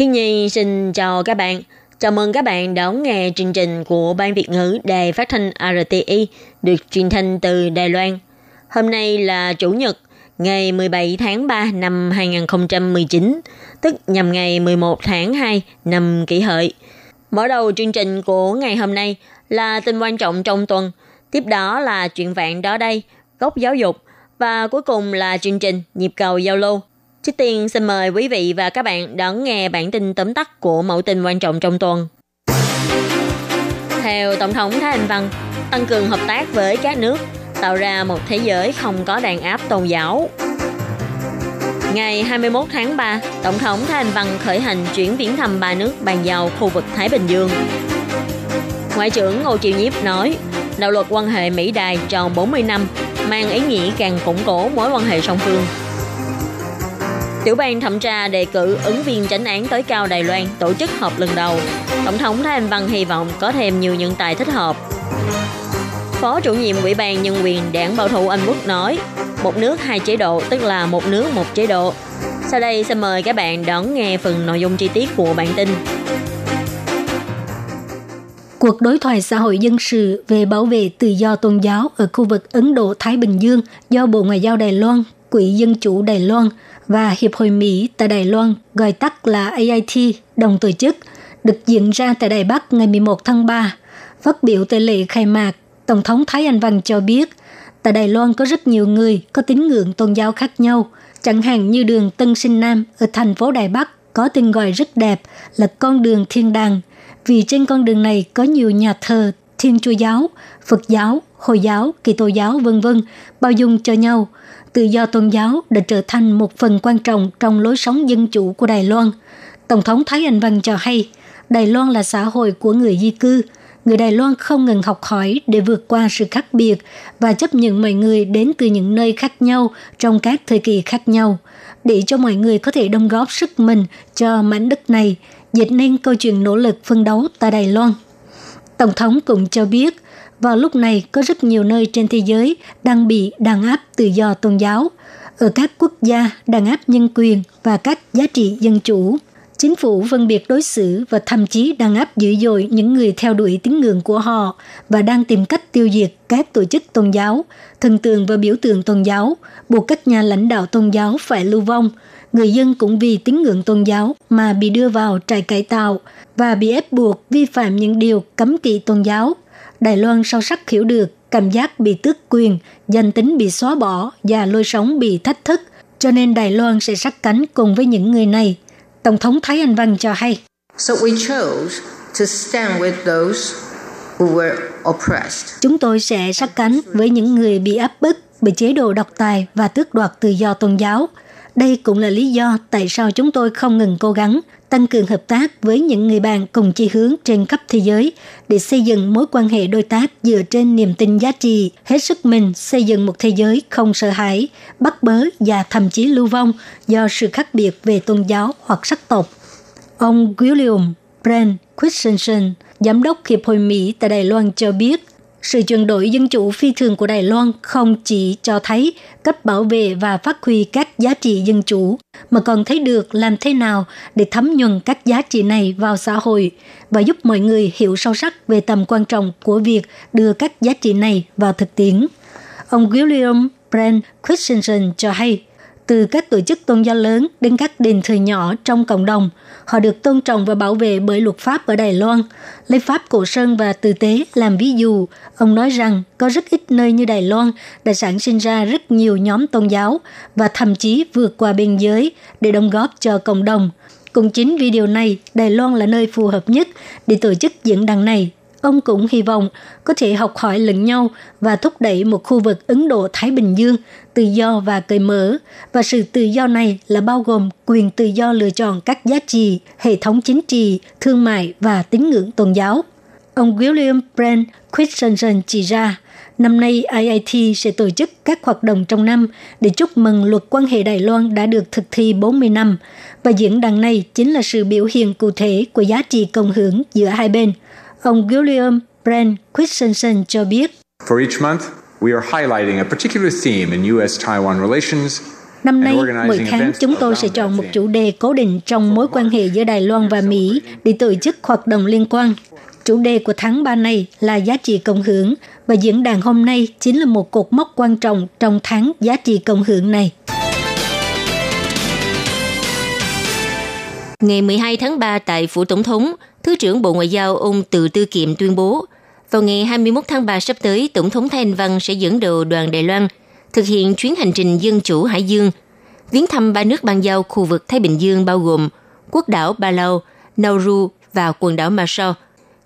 Thiên Nhi xin chào các bạn. Chào mừng các bạn đón nghe chương trình của Ban Việt ngữ Đài Phát thanh RTI được truyền thanh từ Đài Loan. Hôm nay là Chủ nhật, ngày 17 tháng 3 năm 2019, tức nhằm ngày 11 tháng 2 năm kỷ hợi. Mở đầu chương trình của ngày hôm nay là tin quan trọng trong tuần, tiếp đó là chuyện vạn đó đây, góc giáo dục và cuối cùng là chương trình nhịp cầu giao lưu. Trước tiên xin mời quý vị và các bạn đón nghe bản tin tóm tắt của mẫu tin quan trọng trong tuần. Theo Tổng thống Thái Anh Văn, tăng cường hợp tác với các nước, tạo ra một thế giới không có đàn áp tôn giáo. Ngày 21 tháng 3, Tổng thống Thái Anh Văn khởi hành chuyến viếng thăm ba nước bàn giao khu vực Thái Bình Dương. Ngoại trưởng Ngô Triều Nhiếp nói, đạo luật quan hệ Mỹ Đài tròn 40 năm mang ý nghĩa càng củng cố mối quan hệ song phương. Tiểu ban thẩm tra đề cử ứng viên tránh án tối cao Đài Loan tổ chức họp lần đầu. Tổng thống Thái Anh Văn hy vọng có thêm nhiều nhân tài thích hợp. Phó chủ nhiệm Ủy ban Nhân quyền đảng bảo thủ Anh Quốc nói, một nước hai chế độ tức là một nước một chế độ. Sau đây xin mời các bạn đón nghe phần nội dung chi tiết của bản tin. Cuộc đối thoại xã hội dân sự về bảo vệ tự do tôn giáo ở khu vực Ấn Độ-Thái Bình Dương do Bộ Ngoại giao Đài Loan, Quỹ Dân chủ Đài Loan và Hiệp hội Mỹ tại Đài Loan, gọi tắt là AIT, đồng tổ chức, được diễn ra tại Đài Bắc ngày 11 tháng 3. Phát biểu tại lễ khai mạc, Tổng thống Thái Anh Văn cho biết, tại Đài Loan có rất nhiều người có tín ngưỡng tôn giáo khác nhau, chẳng hạn như đường Tân Sinh Nam ở thành phố Đài Bắc có tên gọi rất đẹp là con đường thiên đàng, vì trên con đường này có nhiều nhà thờ Thiên Chúa giáo, Phật giáo, Hồi giáo, Kỳ Tô giáo vân vân bao dung cho nhau. Tự do tôn giáo đã trở thành một phần quan trọng trong lối sống dân chủ của Đài Loan. Tổng thống Thái Anh Văn cho hay, Đài Loan là xã hội của người di cư. Người Đài Loan không ngừng học hỏi để vượt qua sự khác biệt và chấp nhận mọi người đến từ những nơi khác nhau trong các thời kỳ khác nhau, để cho mọi người có thể đóng góp sức mình cho mảnh đất này, dịch nên câu chuyện nỗ lực phân đấu tại Đài Loan. Tổng thống cũng cho biết, vào lúc này có rất nhiều nơi trên thế giới đang bị đàn áp tự do tôn giáo. Ở các quốc gia đàn áp nhân quyền và các giá trị dân chủ. Chính phủ phân biệt đối xử và thậm chí đàn áp dữ dội những người theo đuổi tín ngưỡng của họ và đang tìm cách tiêu diệt các tổ chức tôn giáo, thần tượng và biểu tượng tôn giáo, buộc các nhà lãnh đạo tôn giáo phải lưu vong. Người dân cũng vì tín ngưỡng tôn giáo mà bị đưa vào trại cải tạo và bị ép buộc vi phạm những điều cấm kỵ tôn giáo. Đài Loan sâu sắc hiểu được cảm giác bị tước quyền, danh tính bị xóa bỏ và lối sống bị thách thức, cho nên Đài Loan sẽ sát cánh cùng với những người này. Tổng thống Thái Anh Văn cho hay. So we chose to stand with those who were oppressed. Chúng tôi sẽ sát cánh với những người bị áp bức bởi chế độ độc tài và tước đoạt tự do tôn giáo. Đây cũng là lý do tại sao chúng tôi không ngừng cố gắng tăng cường hợp tác với những người bạn cùng chi hướng trên khắp thế giới để xây dựng mối quan hệ đối tác dựa trên niềm tin giá trị, hết sức mình xây dựng một thế giới không sợ hãi, bắt bớ và thậm chí lưu vong do sự khác biệt về tôn giáo hoặc sắc tộc. Ông William Brent Christensen, giám đốc Hiệp hội Mỹ tại Đài Loan cho biết, sự chuyển đổi dân chủ phi thường của Đài Loan không chỉ cho thấy cách bảo vệ và phát huy các giá trị dân chủ, mà còn thấy được làm thế nào để thấm nhuần các giá trị này vào xã hội và giúp mọi người hiểu sâu sắc về tầm quan trọng của việc đưa các giá trị này vào thực tiễn. Ông William Brand Christensen cho hay, từ các tổ chức tôn giáo lớn đến các đền thờ nhỏ trong cộng đồng. Họ được tôn trọng và bảo vệ bởi luật pháp ở Đài Loan. Lấy pháp cổ sơn và tử tế làm ví dụ, ông nói rằng có rất ít nơi như Đài Loan đã sản sinh ra rất nhiều nhóm tôn giáo và thậm chí vượt qua biên giới để đóng góp cho cộng đồng. Cũng chính vì điều này, Đài Loan là nơi phù hợp nhất để tổ chức diễn đàn này. Ông cũng hy vọng có thể học hỏi lẫn nhau và thúc đẩy một khu vực Ấn Độ-Thái Bình Dương tự do và cởi mở, và sự tự do này là bao gồm quyền tự do lựa chọn các giá trị, hệ thống chính trị, thương mại và tín ngưỡng tôn giáo. Ông William Brent Christensen chỉ ra, năm nay IIT sẽ tổ chức các hoạt động trong năm để chúc mừng luật quan hệ Đài Loan đã được thực thi 40 năm, và diễn đàn này chính là sự biểu hiện cụ thể của giá trị cộng hưởng giữa hai bên. Ông William Brent Christensen cho biết. For each month, we are highlighting a particular theme in U.S.-Taiwan relations Năm nay, mỗi tháng chúng tôi sẽ chọn một chủ đề cố định trong mối quan hệ giữa Đài Loan và Mỹ để tổ chức hoạt động liên quan. Chủ đề của tháng 3 này là giá trị cộng hưởng và diễn đàn hôm nay chính là một cột mốc quan trọng trong tháng giá trị cộng hưởng này. Ngày 12 tháng 3 tại Phủ Tổng thống, Thứ trưởng Bộ Ngoại giao ông Từ Tư Kiệm tuyên bố, vào ngày 21 tháng 3 sắp tới, Tổng thống Thanh Văn sẽ dẫn đầu đoàn Đài Loan thực hiện chuyến hành trình dân chủ Hải Dương, viếng thăm ba nước ban giao khu vực Thái Bình Dương bao gồm quốc đảo Palau, Nauru và quần đảo Marshall.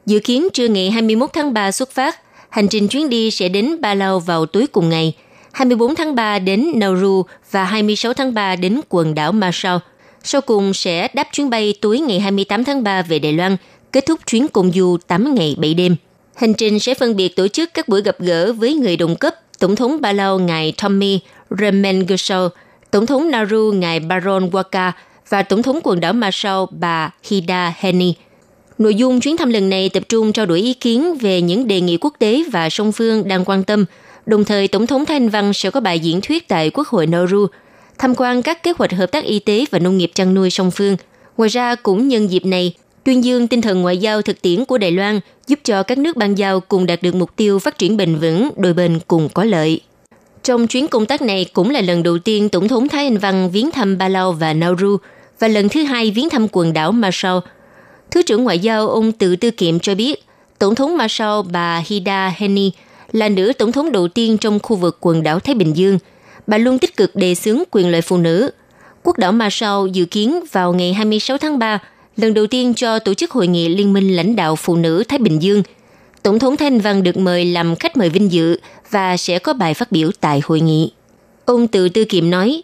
Dự kiến trưa ngày 21 tháng 3 xuất phát, hành trình chuyến đi sẽ đến Palau vào tối cùng ngày, 24 tháng 3 đến Nauru và 26 tháng 3 đến quần đảo Marshall – sau cùng sẽ đáp chuyến bay tối ngày 28 tháng 3 về Đài Loan, kết thúc chuyến cùng du 8 ngày 7 đêm. Hành trình sẽ phân biệt tổ chức các buổi gặp gỡ với người đồng cấp Tổng thống Palau ngài Tommy Remengesau, Tổng thống Nauru ngài Baron Waka và Tổng thống quần đảo Marshall bà Hida Heni. Nội dung chuyến thăm lần này tập trung trao đổi ý kiến về những đề nghị quốc tế và song phương đang quan tâm. Đồng thời, Tổng thống Thanh Văn sẽ có bài diễn thuyết tại Quốc hội Nauru – tham quan các kế hoạch hợp tác y tế và nông nghiệp chăn nuôi song phương. Ngoài ra, cũng nhân dịp này, tuyên dương tinh thần ngoại giao thực tiễn của Đài Loan giúp cho các nước ban giao cùng đạt được mục tiêu phát triển bền vững, đôi bên cùng có lợi. Trong chuyến công tác này cũng là lần đầu tiên Tổng thống Thái Anh Văn viếng thăm Palau và Nauru và lần thứ hai viếng thăm quần đảo Marshall. Thứ trưởng Ngoại giao ông Tự Tư Kiệm cho biết, Tổng thống Marshall bà Hida Heni là nữ tổng thống đầu tiên trong khu vực quần đảo Thái Bình Dương – bà luôn tích cực đề xướng quyền lợi phụ nữ. Quốc đảo Marshall dự kiến vào ngày 26 tháng 3, lần đầu tiên cho tổ chức hội nghị Liên minh lãnh đạo phụ nữ Thái Bình Dương. Tổng thống Thanh Văn được mời làm khách mời vinh dự và sẽ có bài phát biểu tại hội nghị. Ông Từ Tư Kiệm nói,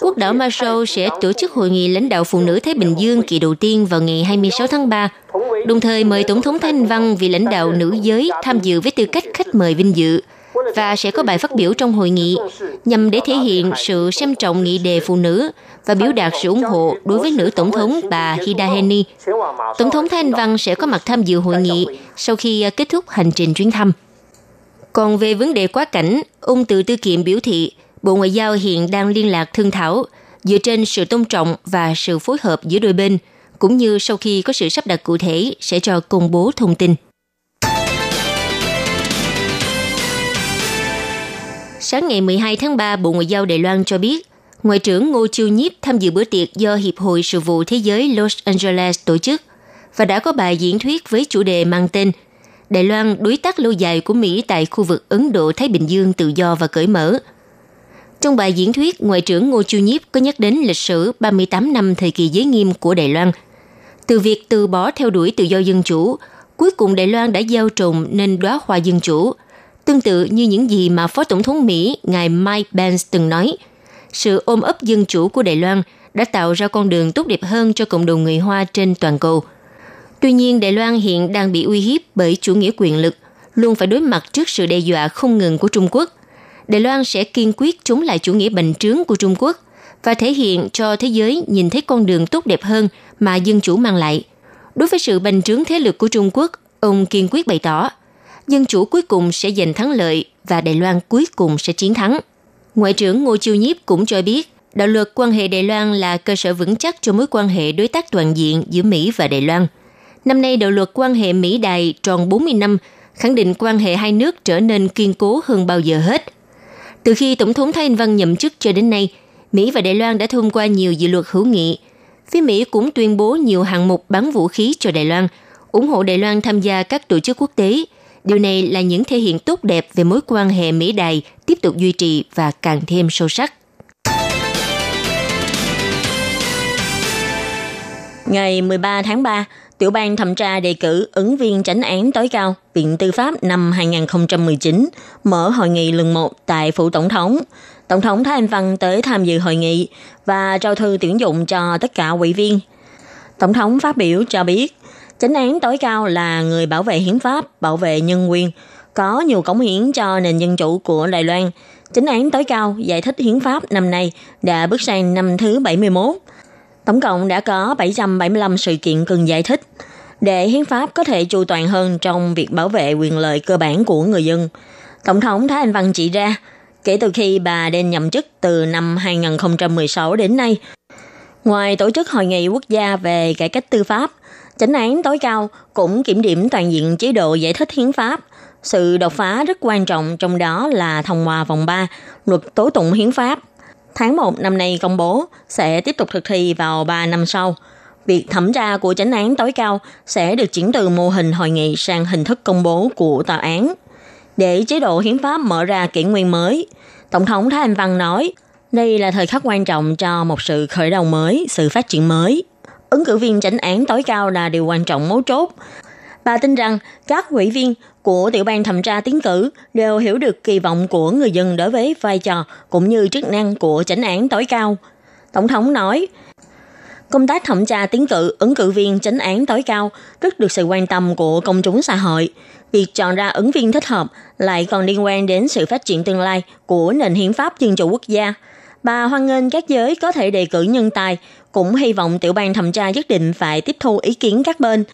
Quốc đảo Marshall sẽ tổ chức hội nghị lãnh đạo phụ nữ Thái Bình Dương kỳ đầu tiên vào ngày 26 tháng 3, đồng thời mời Tổng thống Thanh Văn vị lãnh đạo nữ giới tham dự với tư cách khách mời vinh dự và sẽ có bài phát biểu trong hội nghị nhằm để thể hiện sự xem trọng nghị đề phụ nữ và biểu đạt sự ủng hộ đối với nữ tổng thống bà Hidaheni. Tổng thống Thanh Văn sẽ có mặt tham dự hội nghị sau khi à, kết thúc hành trình chuyến thăm. Còn về vấn đề quá cảnh, ông Từ Tư Kiệm biểu thị Bộ Ngoại giao hiện đang liên lạc thương thảo dựa trên sự tôn trọng và sự phối hợp giữa đôi bên, cũng như sau khi có sự sắp đặt cụ thể sẽ cho công bố thông tin. Sáng ngày 12 tháng 3, Bộ Ngoại giao Đài Loan cho biết, Ngoại trưởng Ngô Chiêu Nhiếp tham dự bữa tiệc do Hiệp hội Sự vụ Thế giới Los Angeles tổ chức và đã có bài diễn thuyết với chủ đề mang tên – Đài Loan đối tác lâu dài của Mỹ tại khu vực Ấn Độ-Thái Bình Dương tự do và cởi mở. Trong bài diễn thuyết, Ngoại trưởng Ngô Chiêu Nhiếp có nhắc đến lịch sử 38 năm thời kỳ giới nghiêm của Đài Loan. Từ việc từ bỏ theo đuổi tự do dân chủ, cuối cùng Đài Loan đã gieo trồng nên đóa hoa dân chủ. Tương tự như những gì mà Phó Tổng thống Mỹ, ngài Mike Pence từng nói, sự ôm ấp dân chủ của Đài Loan đã tạo ra con đường tốt đẹp hơn cho cộng đồng người Hoa trên toàn cầu – Tuy nhiên, Đài Loan hiện đang bị uy hiếp bởi chủ nghĩa quyền lực, luôn phải đối mặt trước sự đe dọa không ngừng của Trung Quốc. Đài Loan sẽ kiên quyết chống lại chủ nghĩa bành trướng của Trung Quốc và thể hiện cho thế giới nhìn thấy con đường tốt đẹp hơn mà dân chủ mang lại. Đối với sự bành trướng thế lực của Trung Quốc, ông kiên quyết bày tỏ, dân chủ cuối cùng sẽ giành thắng lợi và Đài Loan cuối cùng sẽ chiến thắng. Ngoại trưởng Ngô Chiêu Nhiếp cũng cho biết, đạo luật quan hệ Đài Loan là cơ sở vững chắc cho mối quan hệ đối tác toàn diện giữa Mỹ và Đài Loan – Năm nay, đạo luật quan hệ Mỹ-Đài tròn 40 năm, khẳng định quan hệ hai nước trở nên kiên cố hơn bao giờ hết. Từ khi Tổng thống Thái Anh Văn nhậm chức cho đến nay, Mỹ và Đài Loan đã thông qua nhiều dự luật hữu nghị. Phía Mỹ cũng tuyên bố nhiều hạng mục bán vũ khí cho Đài Loan, ủng hộ Đài Loan tham gia các tổ chức quốc tế. Điều này là những thể hiện tốt đẹp về mối quan hệ Mỹ-Đài tiếp tục duy trì và càng thêm sâu sắc. Ngày 13 tháng 3, tiểu ban thẩm tra đề cử ứng viên tránh án tối cao Viện Tư pháp năm 2019 mở hội nghị lần 1 tại Phủ Tổng thống. Tổng thống Thái Anh Văn tới tham dự hội nghị và trao thư tuyển dụng cho tất cả ủy viên. Tổng thống phát biểu cho biết, chánh án tối cao là người bảo vệ hiến pháp, bảo vệ nhân quyền, có nhiều cống hiến cho nền dân chủ của Đài Loan. Chánh án tối cao giải thích hiến pháp năm nay đã bước sang năm thứ 71. Tổng cộng đã có 775 sự kiện cần giải thích để hiến pháp có thể chu toàn hơn trong việc bảo vệ quyền lợi cơ bản của người dân. Tổng thống Thái Anh Văn chỉ ra, kể từ khi bà đến nhậm chức từ năm 2016 đến nay, ngoài tổ chức hội nghị quốc gia về cải cách tư pháp, chánh án tối cao cũng kiểm điểm toàn diện chế độ giải thích hiến pháp. Sự đột phá rất quan trọng trong đó là thông qua vòng 3, luật tố tụng hiến pháp. Tháng 1 năm nay công bố sẽ tiếp tục thực thi vào 3 năm sau. Việc thẩm tra của chánh án tối cao sẽ được chuyển từ mô hình hội nghị sang hình thức công bố của tòa án. Để chế độ hiến pháp mở ra kỷ nguyên mới, Tổng thống Thái Anh Văn nói, đây là thời khắc quan trọng cho một sự khởi đầu mới, sự phát triển mới. Ứng cử viên chánh án tối cao là điều quan trọng mấu chốt. Bà tin rằng các ủy viên của tiểu ban thẩm tra tiến cử đều hiểu được kỳ vọng của người dân đối với vai trò cũng như chức năng của chánh án tối cao. Tổng thống nói, công tác thẩm tra tiến cử ứng cử viên chánh án tối cao rất được sự quan tâm của công chúng xã hội. Việc chọn ra ứng viên thích hợp lại còn liên quan đến sự phát triển tương lai của nền hiến pháp dân chủ quốc gia. Bà hoan nghênh các giới có thể đề cử nhân tài, cũng hy vọng tiểu ban thẩm tra nhất định phải tiếp thu ý kiến các bên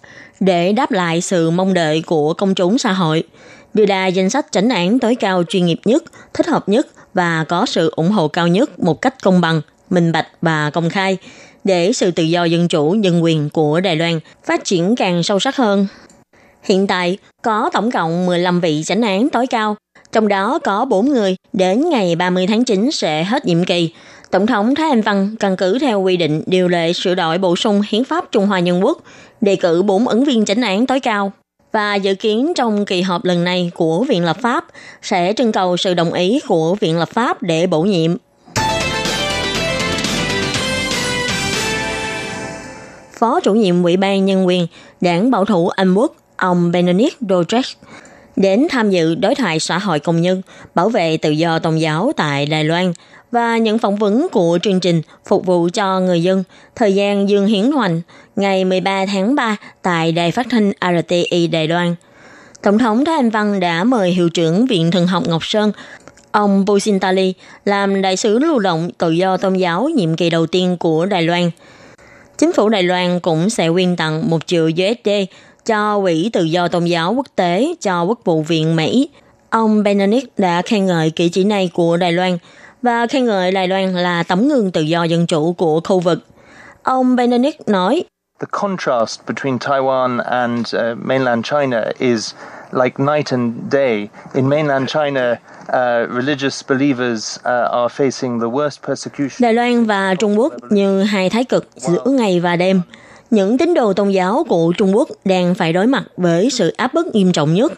để đáp lại sự mong đợi của công chúng xã hội, đưa ra danh sách chánh án tối cao chuyên nghiệp nhất, thích hợp nhất và có sự ủng hộ cao nhất một cách công bằng, minh bạch và công khai để sự tự do dân chủ, nhân quyền của Đài Loan phát triển càng sâu sắc hơn. Hiện tại, có tổng cộng 15 vị chánh án tối cao, trong đó có 4 người đến ngày 30 tháng 9 sẽ hết nhiệm kỳ. Tổng thống Thái Anh Văn căn cứ theo quy định điều lệ sửa đổi bổ sung hiến pháp Trung Hoa Nhân Quốc, đề cử 4 ứng viên chánh án tối cao. Và dự kiến trong kỳ họp lần này của Viện Lập pháp sẽ trưng cầu sự đồng ý của Viện Lập pháp để bổ nhiệm. Phó chủ nhiệm Ủy ban Nhân quyền, đảng bảo thủ Anh Quốc, ông Benedict Dodrek, đến tham dự đối thoại xã hội công nhân bảo vệ tự do tôn giáo tại Đài Loan và những phỏng vấn của chương trình phục vụ cho người dân thời gian Dương Hiến Hoành ngày 13 tháng 3 tại Đài Phát thanh RTI Đài Loan. Tổng thống Thái Anh Văn đã mời hiệu trưởng Viện Thần học Ngọc Sơn ông Busintali làm đại sứ lưu động tự do tôn giáo nhiệm kỳ đầu tiên của Đài Loan. Chính phủ Đài Loan cũng sẽ quyên tặng một triệu USD cho Quỹ Tự do Tôn giáo Quốc tế cho Quốc vụ viện Mỹ. Ông Benedict đã khen ngợi kỹ chỉ này của Đài Loan và khen ngợi Đài Loan là tấm gương tự do dân chủ của khu vực. Ông Benedict nói, The contrast between Taiwan and uh, mainland China is like night and day. In mainland China, uh, religious believers uh, are facing the worst persecution. Đài Loan và Trung Quốc như hai thái cực giữa ngày và đêm. Những tín đồ tôn giáo của Trung Quốc đang phải đối mặt với sự áp bức nghiêm trọng nhất,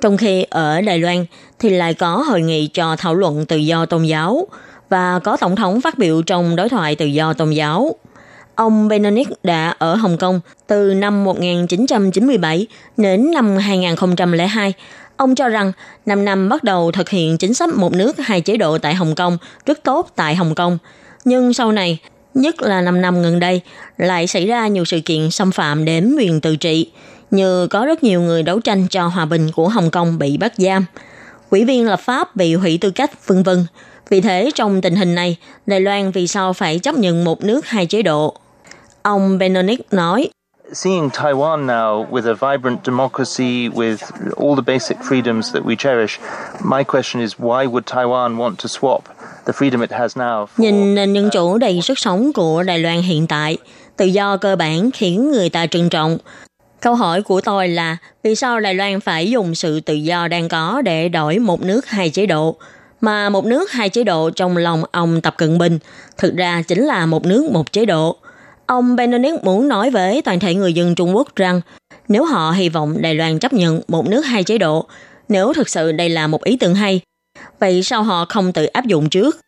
trong khi ở Đài Loan thì lại có hội nghị cho thảo luận tự do tôn giáo và có tổng thống phát biểu trong đối thoại tự do tôn giáo. Ông Benonic đã ở Hồng Kông từ năm 1997 đến năm 2002. Ông cho rằng 5 năm bắt đầu thực hiện chính sách một nước hai chế độ tại Hồng Kông rất tốt tại Hồng Kông. Nhưng sau này, nhất là 5 năm gần đây, lại xảy ra nhiều sự kiện xâm phạm đến quyền tự trị, như có rất nhiều người đấu tranh cho hòa bình của Hồng Kông bị bắt giam, quỹ viên lập pháp bị hủy tư cách, vân vân. Vì thế, trong tình hình này, Đài Loan vì sao phải chấp nhận một nước hai chế độ? Ông Benedict nói, Seeing Taiwan now with a vibrant democracy with all the basic freedoms that we cherish, my question is why would Taiwan want to swap the freedom it has now? For, Nhìn nền dân chủ đầy sức sống của Đài Loan hiện tại, tự do cơ bản khiến người ta trân trọng. Câu hỏi của tôi là vì sao Đài Loan phải dùng sự tự do đang có để đổi một nước hai chế độ? Mà một nước hai chế độ trong lòng ông Tập Cận Bình thực ra chính là một nước một chế độ. Ông Benedict muốn nói với toàn thể người dân Trung Quốc rằng nếu họ hy vọng Đài Loan chấp nhận một nước hai chế độ, nếu thực sự đây là một ý tưởng hay, vậy sao họ không tự áp dụng trước?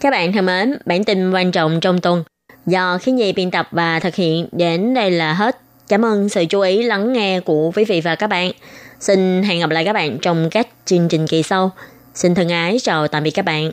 Các bạn thân mến, bản tin quan trọng trong tuần Do khi nhi biên tập và thực hiện đến đây là hết. Cảm ơn sự chú ý lắng nghe của quý vị và các bạn. Xin hẹn gặp lại các bạn trong các chương trình kỳ sau. Xin thân ái chào tạm biệt các bạn.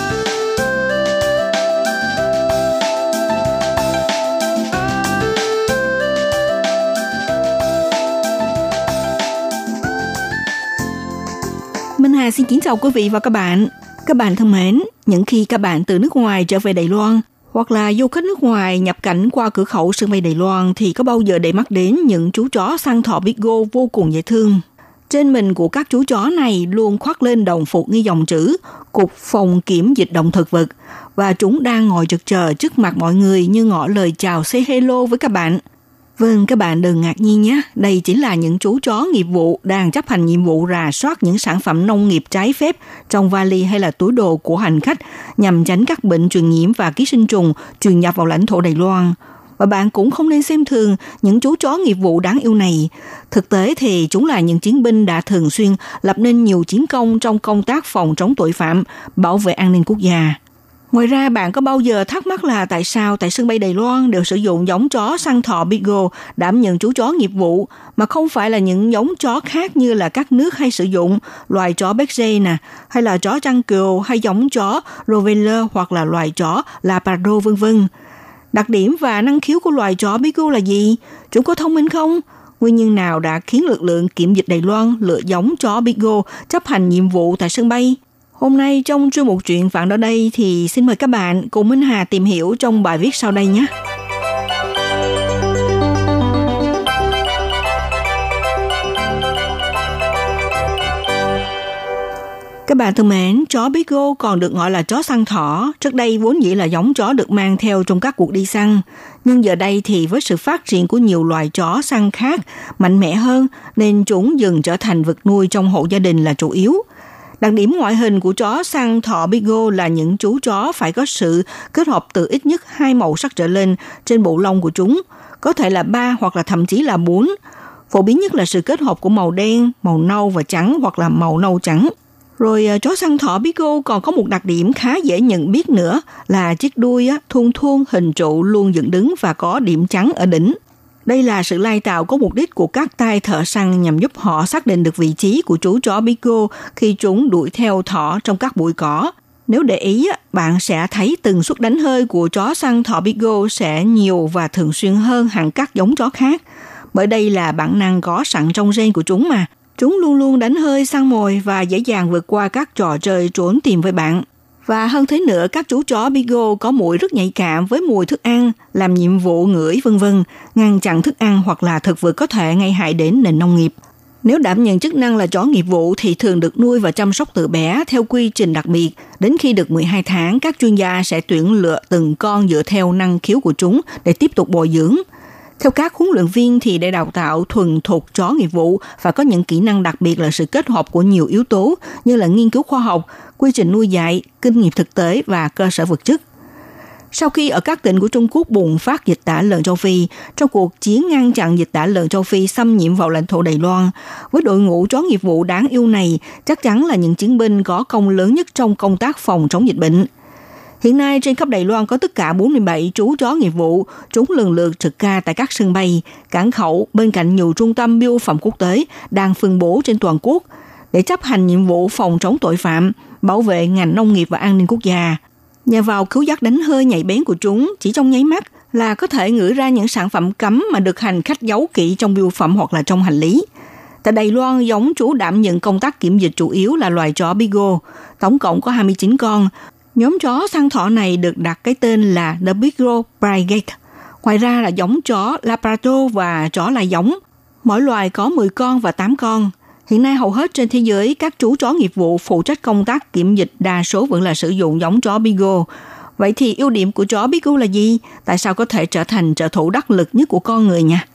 Xin kính chào quý vị và các bạn. Các bạn thân mến, những khi các bạn từ nước ngoài trở về Đài Loan hoặc là du khách nước ngoài nhập cảnh qua cửa khẩu sân bay Đài Loan thì có bao giờ để mắt đến những chú chó săn thọ Bigo vô cùng dễ thương. Trên mình của các chú chó này luôn khoác lên đồng phục nghi dòng chữ Cục Phòng Kiểm Dịch Động Thực vật và chúng đang ngồi trực chờ trước mặt mọi người như ngỏ lời chào say hello với các bạn. Vâng, các bạn đừng ngạc nhiên nhé. Đây chính là những chú chó nghiệp vụ đang chấp hành nhiệm vụ rà soát những sản phẩm nông nghiệp trái phép trong vali hay là túi đồ của hành khách nhằm tránh các bệnh truyền nhiễm và ký sinh trùng truyền nhập vào lãnh thổ Đài Loan. Và bạn cũng không nên xem thường những chú chó nghiệp vụ đáng yêu này. Thực tế thì chúng là những chiến binh đã thường xuyên lập nên nhiều chiến công trong công tác phòng chống tội phạm, bảo vệ an ninh quốc gia. Ngoài ra, bạn có bao giờ thắc mắc là tại sao tại sân bay Đài Loan đều sử dụng giống chó săn thọ Beagle đảm nhận chú chó nghiệp vụ mà không phải là những giống chó khác như là các nước hay sử dụng loài chó Berger nè, hay là chó trăng cừu hay giống chó Rottweiler hoặc là loài chó Labrador vân vân. Đặc điểm và năng khiếu của loài chó Beagle là gì? Chúng có thông minh không? Nguyên nhân nào đã khiến lực lượng kiểm dịch Đài Loan lựa giống chó Beagle chấp hành nhiệm vụ tại sân bay? Hôm nay trong chuyên mục chuyện vạn đó đây thì xin mời các bạn cùng Minh Hà tìm hiểu trong bài viết sau đây nhé. Các bạn thân mến, chó Beagle còn được gọi là chó săn thỏ. Trước đây vốn dĩ là giống chó được mang theo trong các cuộc đi săn. Nhưng giờ đây thì với sự phát triển của nhiều loài chó săn khác mạnh mẽ hơn nên chúng dần trở thành vật nuôi trong hộ gia đình là chủ yếu. Đặc điểm ngoại hình của chó săn thọ Bigo là những chú chó phải có sự kết hợp từ ít nhất hai màu sắc trở lên trên bộ lông của chúng, có thể là ba hoặc là thậm chí là bốn. Phổ biến nhất là sự kết hợp của màu đen, màu nâu và trắng hoặc là màu nâu trắng. Rồi à, chó săn thỏ Bigo còn có một đặc điểm khá dễ nhận biết nữa là chiếc đuôi thun thun hình trụ luôn dựng đứng và có điểm trắng ở đỉnh. Đây là sự lai tạo có mục đích của các tay thợ săn nhằm giúp họ xác định được vị trí của chú chó Bigo khi chúng đuổi theo thỏ trong các bụi cỏ. Nếu để ý, bạn sẽ thấy từng suất đánh hơi của chó săn thỏ Bigo sẽ nhiều và thường xuyên hơn hẳn các giống chó khác. Bởi đây là bản năng có sẵn trong gen của chúng mà. Chúng luôn luôn đánh hơi săn mồi và dễ dàng vượt qua các trò chơi trốn tìm với bạn. Và hơn thế nữa, các chú chó Beagle có mũi rất nhạy cảm với mùi thức ăn, làm nhiệm vụ ngửi vân vân, ngăn chặn thức ăn hoặc là thực vật có thể gây hại đến nền nông nghiệp. Nếu đảm nhận chức năng là chó nghiệp vụ thì thường được nuôi và chăm sóc từ bé theo quy trình đặc biệt. Đến khi được 12 tháng, các chuyên gia sẽ tuyển lựa từng con dựa theo năng khiếu của chúng để tiếp tục bồi dưỡng. Theo các huấn luyện viên thì để đào tạo thuần thục chó nghiệp vụ phải có những kỹ năng đặc biệt là sự kết hợp của nhiều yếu tố như là nghiên cứu khoa học, quy trình nuôi dạy, kinh nghiệm thực tế và cơ sở vật chất. Sau khi ở các tỉnh của Trung Quốc bùng phát dịch tả lợn châu Phi, trong cuộc chiến ngăn chặn dịch tả lợn châu Phi xâm nhiễm vào lãnh thổ Đài Loan, với đội ngũ chó nghiệp vụ đáng yêu này chắc chắn là những chiến binh có công lớn nhất trong công tác phòng chống dịch bệnh. Hiện nay trên khắp Đài Loan có tất cả 47 chú chó nghiệp vụ, chúng lần lượt trực ca tại các sân bay, cảng khẩu bên cạnh nhiều trung tâm biêu phẩm quốc tế đang phân bố trên toàn quốc để chấp hành nhiệm vụ phòng chống tội phạm, bảo vệ ngành nông nghiệp và an ninh quốc gia. Nhờ vào cứu giác đánh hơi nhạy bén của chúng, chỉ trong nháy mắt, là có thể ngửi ra những sản phẩm cấm mà được hành khách giấu kỹ trong biêu phẩm hoặc là trong hành lý. Tại Đài Loan, giống chú đảm nhận công tác kiểm dịch chủ yếu là loài chó Beagle. Tổng cộng có 29 con. Nhóm chó săn thỏ này được đặt cái tên là The Beagle Brigade. Ngoài ra là giống chó Labrador và chó lai giống. Mỗi loài có 10 con và 8 con. Hiện nay hầu hết trên thế giới, các chú chó nghiệp vụ phụ trách công tác kiểm dịch đa số vẫn là sử dụng giống chó Beagle. Vậy thì ưu điểm của chó Beagle là gì? Tại sao có thể trở thành trợ thủ đắc lực nhất của con người nha?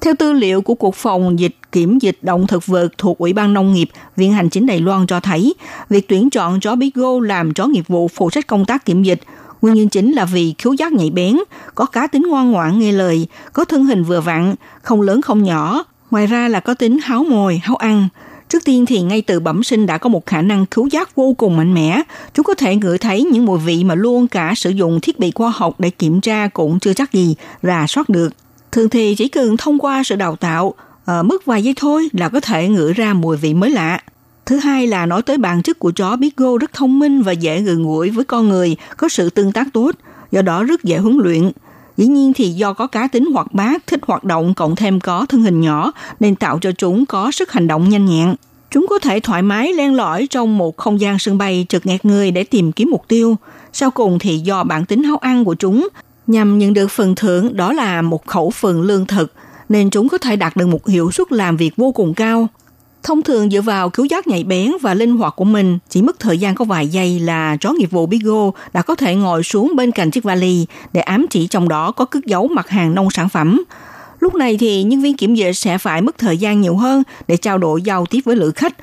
Theo tư liệu của Cục Phòng Dịch Kiểm dịch Động thực vật thuộc Ủy ban Nông nghiệp, Viện Hành chính Đài Loan cho thấy, việc tuyển chọn chó Beagle làm chó nghiệp vụ phụ trách công tác kiểm dịch Nguyên nhân chính là vì khiếu giác nhạy bén, có cá tính ngoan ngoãn nghe lời, có thân hình vừa vặn, không lớn không nhỏ. Ngoài ra là có tính háo mồi, háo ăn. Trước tiên thì ngay từ bẩm sinh đã có một khả năng cứu giác vô cùng mạnh mẽ. Chúng có thể ngửi thấy những mùi vị mà luôn cả sử dụng thiết bị khoa học để kiểm tra cũng chưa chắc gì rà soát được. Thường thì chỉ cần thông qua sự đào tạo, ờ, ở mức vài giây thôi là có thể ngửi ra mùi vị mới lạ. Thứ hai là nói tới bản chất của chó Beagle rất thông minh và dễ gần gũi với con người, có sự tương tác tốt, do đó rất dễ huấn luyện. Dĩ nhiên thì do có cá tính hoạt bát, thích hoạt động cộng thêm có thân hình nhỏ nên tạo cho chúng có sức hành động nhanh nhẹn. Chúng có thể thoải mái len lỏi trong một không gian sân bay trực nghẹt người để tìm kiếm mục tiêu. Sau cùng thì do bản tính háo ăn của chúng, nhằm nhận được phần thưởng đó là một khẩu phần lương thực, nên chúng có thể đạt được một hiệu suất làm việc vô cùng cao. Thông thường dựa vào cứu giác nhạy bén và linh hoạt của mình, chỉ mất thời gian có vài giây là chó nghiệp vụ Bigo đã có thể ngồi xuống bên cạnh chiếc vali để ám chỉ trong đó có cất giấu mặt hàng nông sản phẩm. Lúc này thì nhân viên kiểm dịch sẽ phải mất thời gian nhiều hơn để trao đổi giao tiếp với lữ khách.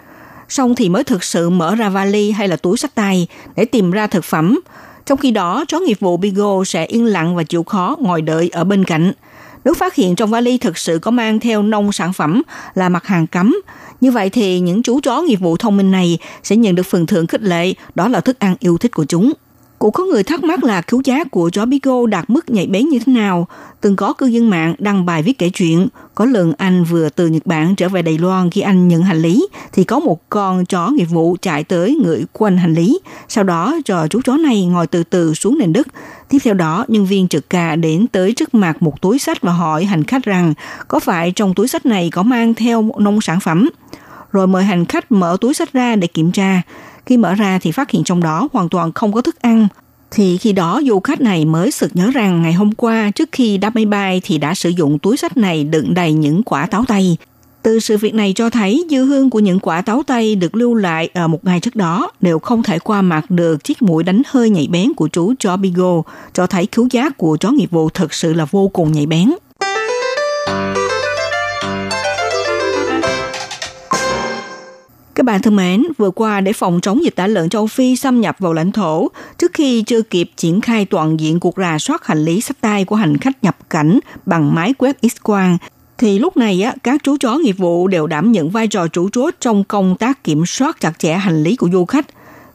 Xong thì mới thực sự mở ra vali hay là túi sách tay để tìm ra thực phẩm. Trong khi đó, chó nghiệp vụ Bigo sẽ yên lặng và chịu khó ngồi đợi ở bên cạnh. Nếu phát hiện trong vali thực sự có mang theo nông sản phẩm là mặt hàng cấm, như vậy thì những chú chó nghiệp vụ thông minh này sẽ nhận được phần thưởng khích lệ, đó là thức ăn yêu thích của chúng. Cũng có người thắc mắc là cứu giá của chó Bigo đạt mức nhạy bén như thế nào. Từng có cư dân mạng đăng bài viết kể chuyện. Có lần anh vừa từ Nhật Bản trở về Đài Loan khi anh nhận hành lý, thì có một con chó nghiệp vụ chạy tới ngửi quanh hành lý. Sau đó cho chú chó này ngồi từ từ xuống nền đất. Tiếp theo đó, nhân viên trực ca đến tới trước mặt một túi sách và hỏi hành khách rằng có phải trong túi sách này có mang theo nông sản phẩm. Rồi mời hành khách mở túi sách ra để kiểm tra. Khi mở ra thì phát hiện trong đó hoàn toàn không có thức ăn. Thì khi đó du khách này mới sực nhớ rằng ngày hôm qua trước khi đáp máy bay thì đã sử dụng túi sách này đựng đầy những quả táo tây. Từ sự việc này cho thấy dư hương của những quả táo tây được lưu lại ở một ngày trước đó đều không thể qua mặt được chiếc mũi đánh hơi nhạy bén của chú chó Bigo, cho thấy cứu giác của chó nghiệp vụ thật sự là vô cùng nhạy bén. Các bạn thân mến, vừa qua để phòng chống dịch tả lợn châu Phi xâm nhập vào lãnh thổ, trước khi chưa kịp triển khai toàn diện cuộc rà soát hành lý sách tay của hành khách nhập cảnh bằng máy quét X-quang, thì lúc này á, các chú chó nghiệp vụ đều đảm nhận vai trò chủ chốt trong công tác kiểm soát chặt chẽ hành lý của du khách.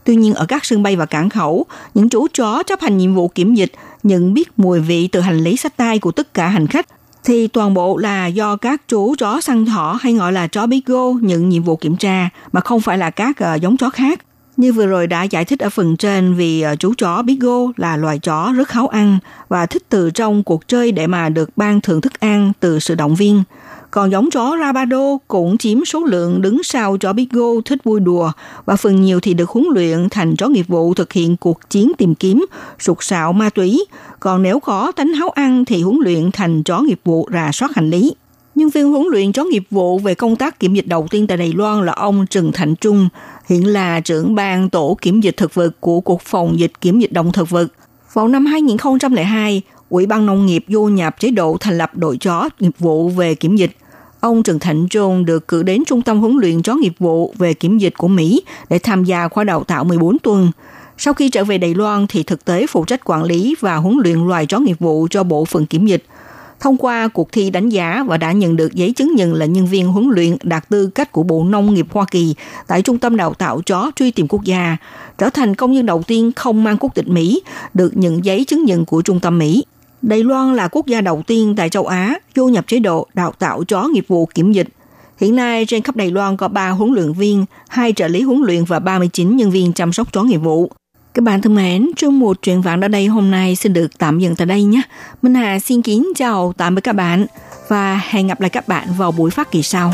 Tuy nhiên ở các sân bay và cảng khẩu, những chú chó chấp hành nhiệm vụ kiểm dịch nhận biết mùi vị từ hành lý sách tay của tất cả hành khách thì toàn bộ là do các chú chó săn thỏ hay gọi là chó Bigo nhận nhiệm vụ kiểm tra mà không phải là các uh, giống chó khác. Như vừa rồi đã giải thích ở phần trên vì uh, chú chó Bigo là loài chó rất kháu ăn và thích từ trong cuộc chơi để mà được ban thưởng thức ăn từ sự động viên. Còn giống chó Rabado cũng chiếm số lượng đứng sau chó Bigo thích vui đùa và phần nhiều thì được huấn luyện thành chó nghiệp vụ thực hiện cuộc chiến tìm kiếm, sụt sạo ma túy. Còn nếu có tánh háo ăn thì huấn luyện thành chó nghiệp vụ rà soát hành lý. Nhân viên huấn luyện chó nghiệp vụ về công tác kiểm dịch đầu tiên tại Đài Loan là ông Trần Thành Trung, hiện là trưởng ban tổ kiểm dịch thực vật của Cục Phòng dịch kiểm dịch động thực vật. Vào năm 2002, Ủy ban Nông nghiệp vô nhập chế độ thành lập đội chó nghiệp vụ về kiểm dịch. Ông Trần Thạnh Trung được cử đến Trung tâm huấn luyện chó nghiệp vụ về kiểm dịch của Mỹ để tham gia khóa đào tạo 14 tuần. Sau khi trở về Đài Loan thì thực tế phụ trách quản lý và huấn luyện loài chó nghiệp vụ cho bộ phận kiểm dịch. Thông qua cuộc thi đánh giá và đã nhận được giấy chứng nhận là nhân viên huấn luyện đạt tư cách của Bộ Nông nghiệp Hoa Kỳ tại Trung tâm Đào tạo Chó Truy tìm Quốc gia, trở thành công nhân đầu tiên không mang quốc tịch Mỹ, được nhận giấy chứng nhận của Trung tâm Mỹ. Đài Loan là quốc gia đầu tiên tại châu Á du nhập chế độ đào tạo chó nghiệp vụ kiểm dịch. Hiện nay trên khắp Đài Loan có 3 huấn luyện viên, 2 trợ lý huấn luyện và 39 nhân viên chăm sóc chó nghiệp vụ. Các bạn thân mến, trong một chuyện vạn ở đây hôm nay xin được tạm dừng tại đây nhé. Minh Hà xin kính chào tạm biệt các bạn và hẹn gặp lại các bạn vào buổi phát kỳ sau.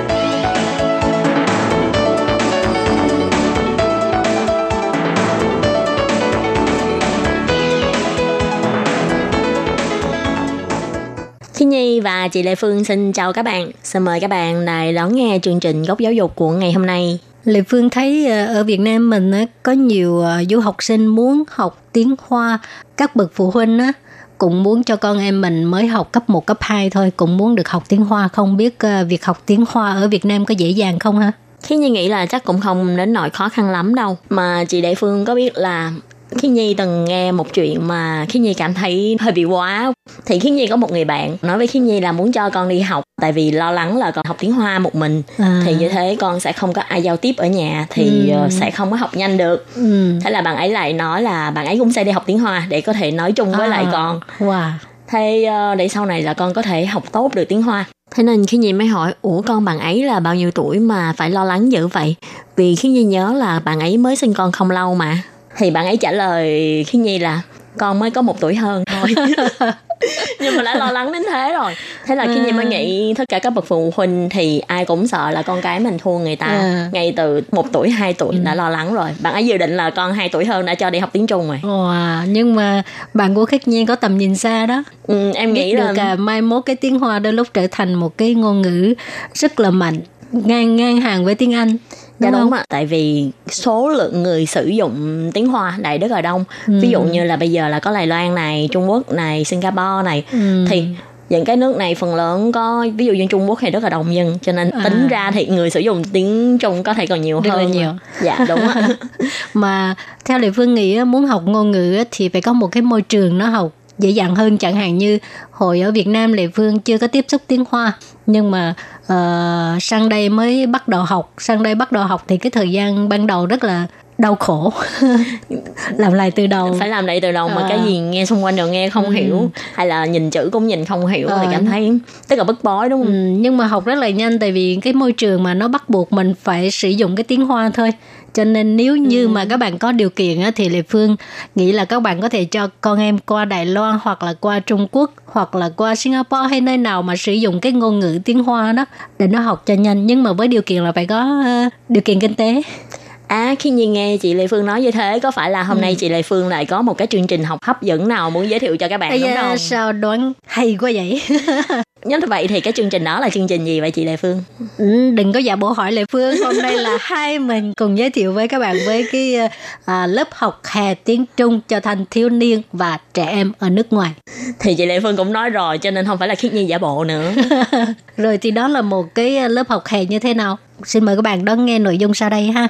Và chị Lê Phương xin chào các bạn. Xin mời các bạn lại đón nghe chương trình góc giáo dục của ngày hôm nay. Lê Phương thấy ờ, ở Việt Nam mình có nhiều ờ, du học sinh muốn học tiếng Hoa, các bậc phụ huynh cũng muốn cho con em mình mới học cấp 1, cấp 2 thôi, cũng muốn được học tiếng Hoa. Không biết ờ, việc học tiếng Hoa ở Việt Nam có dễ dàng không ha? Khi Nhi nghĩ là chắc cũng không đến nỗi khó khăn lắm đâu. Mà chị Lê Phương có biết là khi Nhi từng nghe một chuyện mà khi Nhi cảm thấy hơi bị quá thì khi Nhi có một người bạn nói với khi Nhi là muốn cho con đi học tại vì lo lắng là con học tiếng Hoa một mình À. thì như thế con sẽ không có ai giao tiếp ở nhà thì Ừ. ờ, sẽ không có học nhanh được Ừ. thế là bạn ấy lại nói là bạn ấy cũng sẽ đi học tiếng Hoa để có thể nói chung với lại À. con Wow. thế ờ, để sau này là con có thể học tốt được tiếng Hoa thế nên khi Nhi mới hỏi ủa con bạn ấy là bao nhiêu tuổi mà phải lo lắng dữ vậy vì khi Nhi nhớ là bạn ấy mới sinh con không lâu mà thì bạn ấy trả lời khi Nhi là con mới có một tuổi hơn thôi. Nhưng mà đã lo lắng đến thế rồi. Thế là khi Nhi mới nghĩ tất cả các bậc phụ huynh thì ai cũng sợ là con cái mình thua người ta. À. ngay từ một tuổi hai tuổi đã lo lắng rồi. Bạn ấy dự định là con hai tuổi hơn đã cho đi học tiếng Trung rồi. Wow. Nhưng mà bạn của Khiết Nhiên có tầm nhìn xa đó. ừ, em nghĩ biết là được à, mai mốt cái tiếng Hoa đôi lúc trở thành một cái ngôn ngữ rất là mạnh ngang ngang hàng với tiếng Anh Dạ đúng đúng ạ, tại vì số lượng người sử dụng tiếng Hoa lại rất là đông. Ví dụ như là bây giờ là có Đài Loan này, Trung Quốc này, Singapore này Ừ. thì những cái nước này phần lớn có ví dụ như Trung Quốc thì rất là đông dân cho nên À. tính ra thì người sử dụng tiếng Trung có thể còn nhiều Rất là hơn. nhiều. Dạ đúng ạ. mà theo Lệ Phương nghĩ muốn học ngôn ngữ thì phải có một cái môi trường nó học dễ dàng hơn chẳng hạn như hồi ở Việt Nam Lệ Phương chưa có tiếp xúc tiếng Hoa nhưng mà ờ, sang đây mới bắt đầu học sang đây bắt đầu học thì cái thời gian ban đầu rất là đau khổ làm lại từ đầu phải làm lại từ đầu mà À. cái gì nghe xung quanh đều nghe không hiểu hay là nhìn chữ cũng nhìn không hiểu thì Ờ. cảm thấy tức là bức bối đúng Ừ, không? nhưng mà học rất là nhanh tại vì cái môi trường mà nó bắt buộc mình phải sử dụng cái tiếng Hoa thôi cho nên nếu như mà các bạn có điều kiện á, thì Lê Phương nghĩ là các bạn có thể cho con em qua Đài Loan hoặc là qua Trung Quốc hoặc là qua Singapore hay nơi nào mà sử dụng cái ngôn ngữ tiếng Hoa đó để nó học cho nhanh. Nhưng mà với điều kiện là phải có ờ, điều kiện kinh tế À khi Nhi nghe chị Lê Phương nói như thế có phải là hôm Ừ. nay chị Lê Phương lại có một cái chương trình học hấp dẫn nào muốn giới thiệu cho các bạn Ây đúng không? sao đoán hay quá vậy Nếu vậy thì cái chương trình đó là chương trình gì vậy chị Lê Phương? Ừ, đừng có giả bộ hỏi Lệ Phương hôm nay là hai mình cùng giới thiệu với các bạn với cái à, lớp học hè tiếng Trung cho thanh thiếu niên và trẻ em ở nước ngoài Thì chị Lê Phương cũng nói rồi cho nên không phải là khiết nhi giả bộ nữa. rồi thì đó là một cái lớp học hè như thế nào xin mời các bạn đón nghe nội dung sau đây ha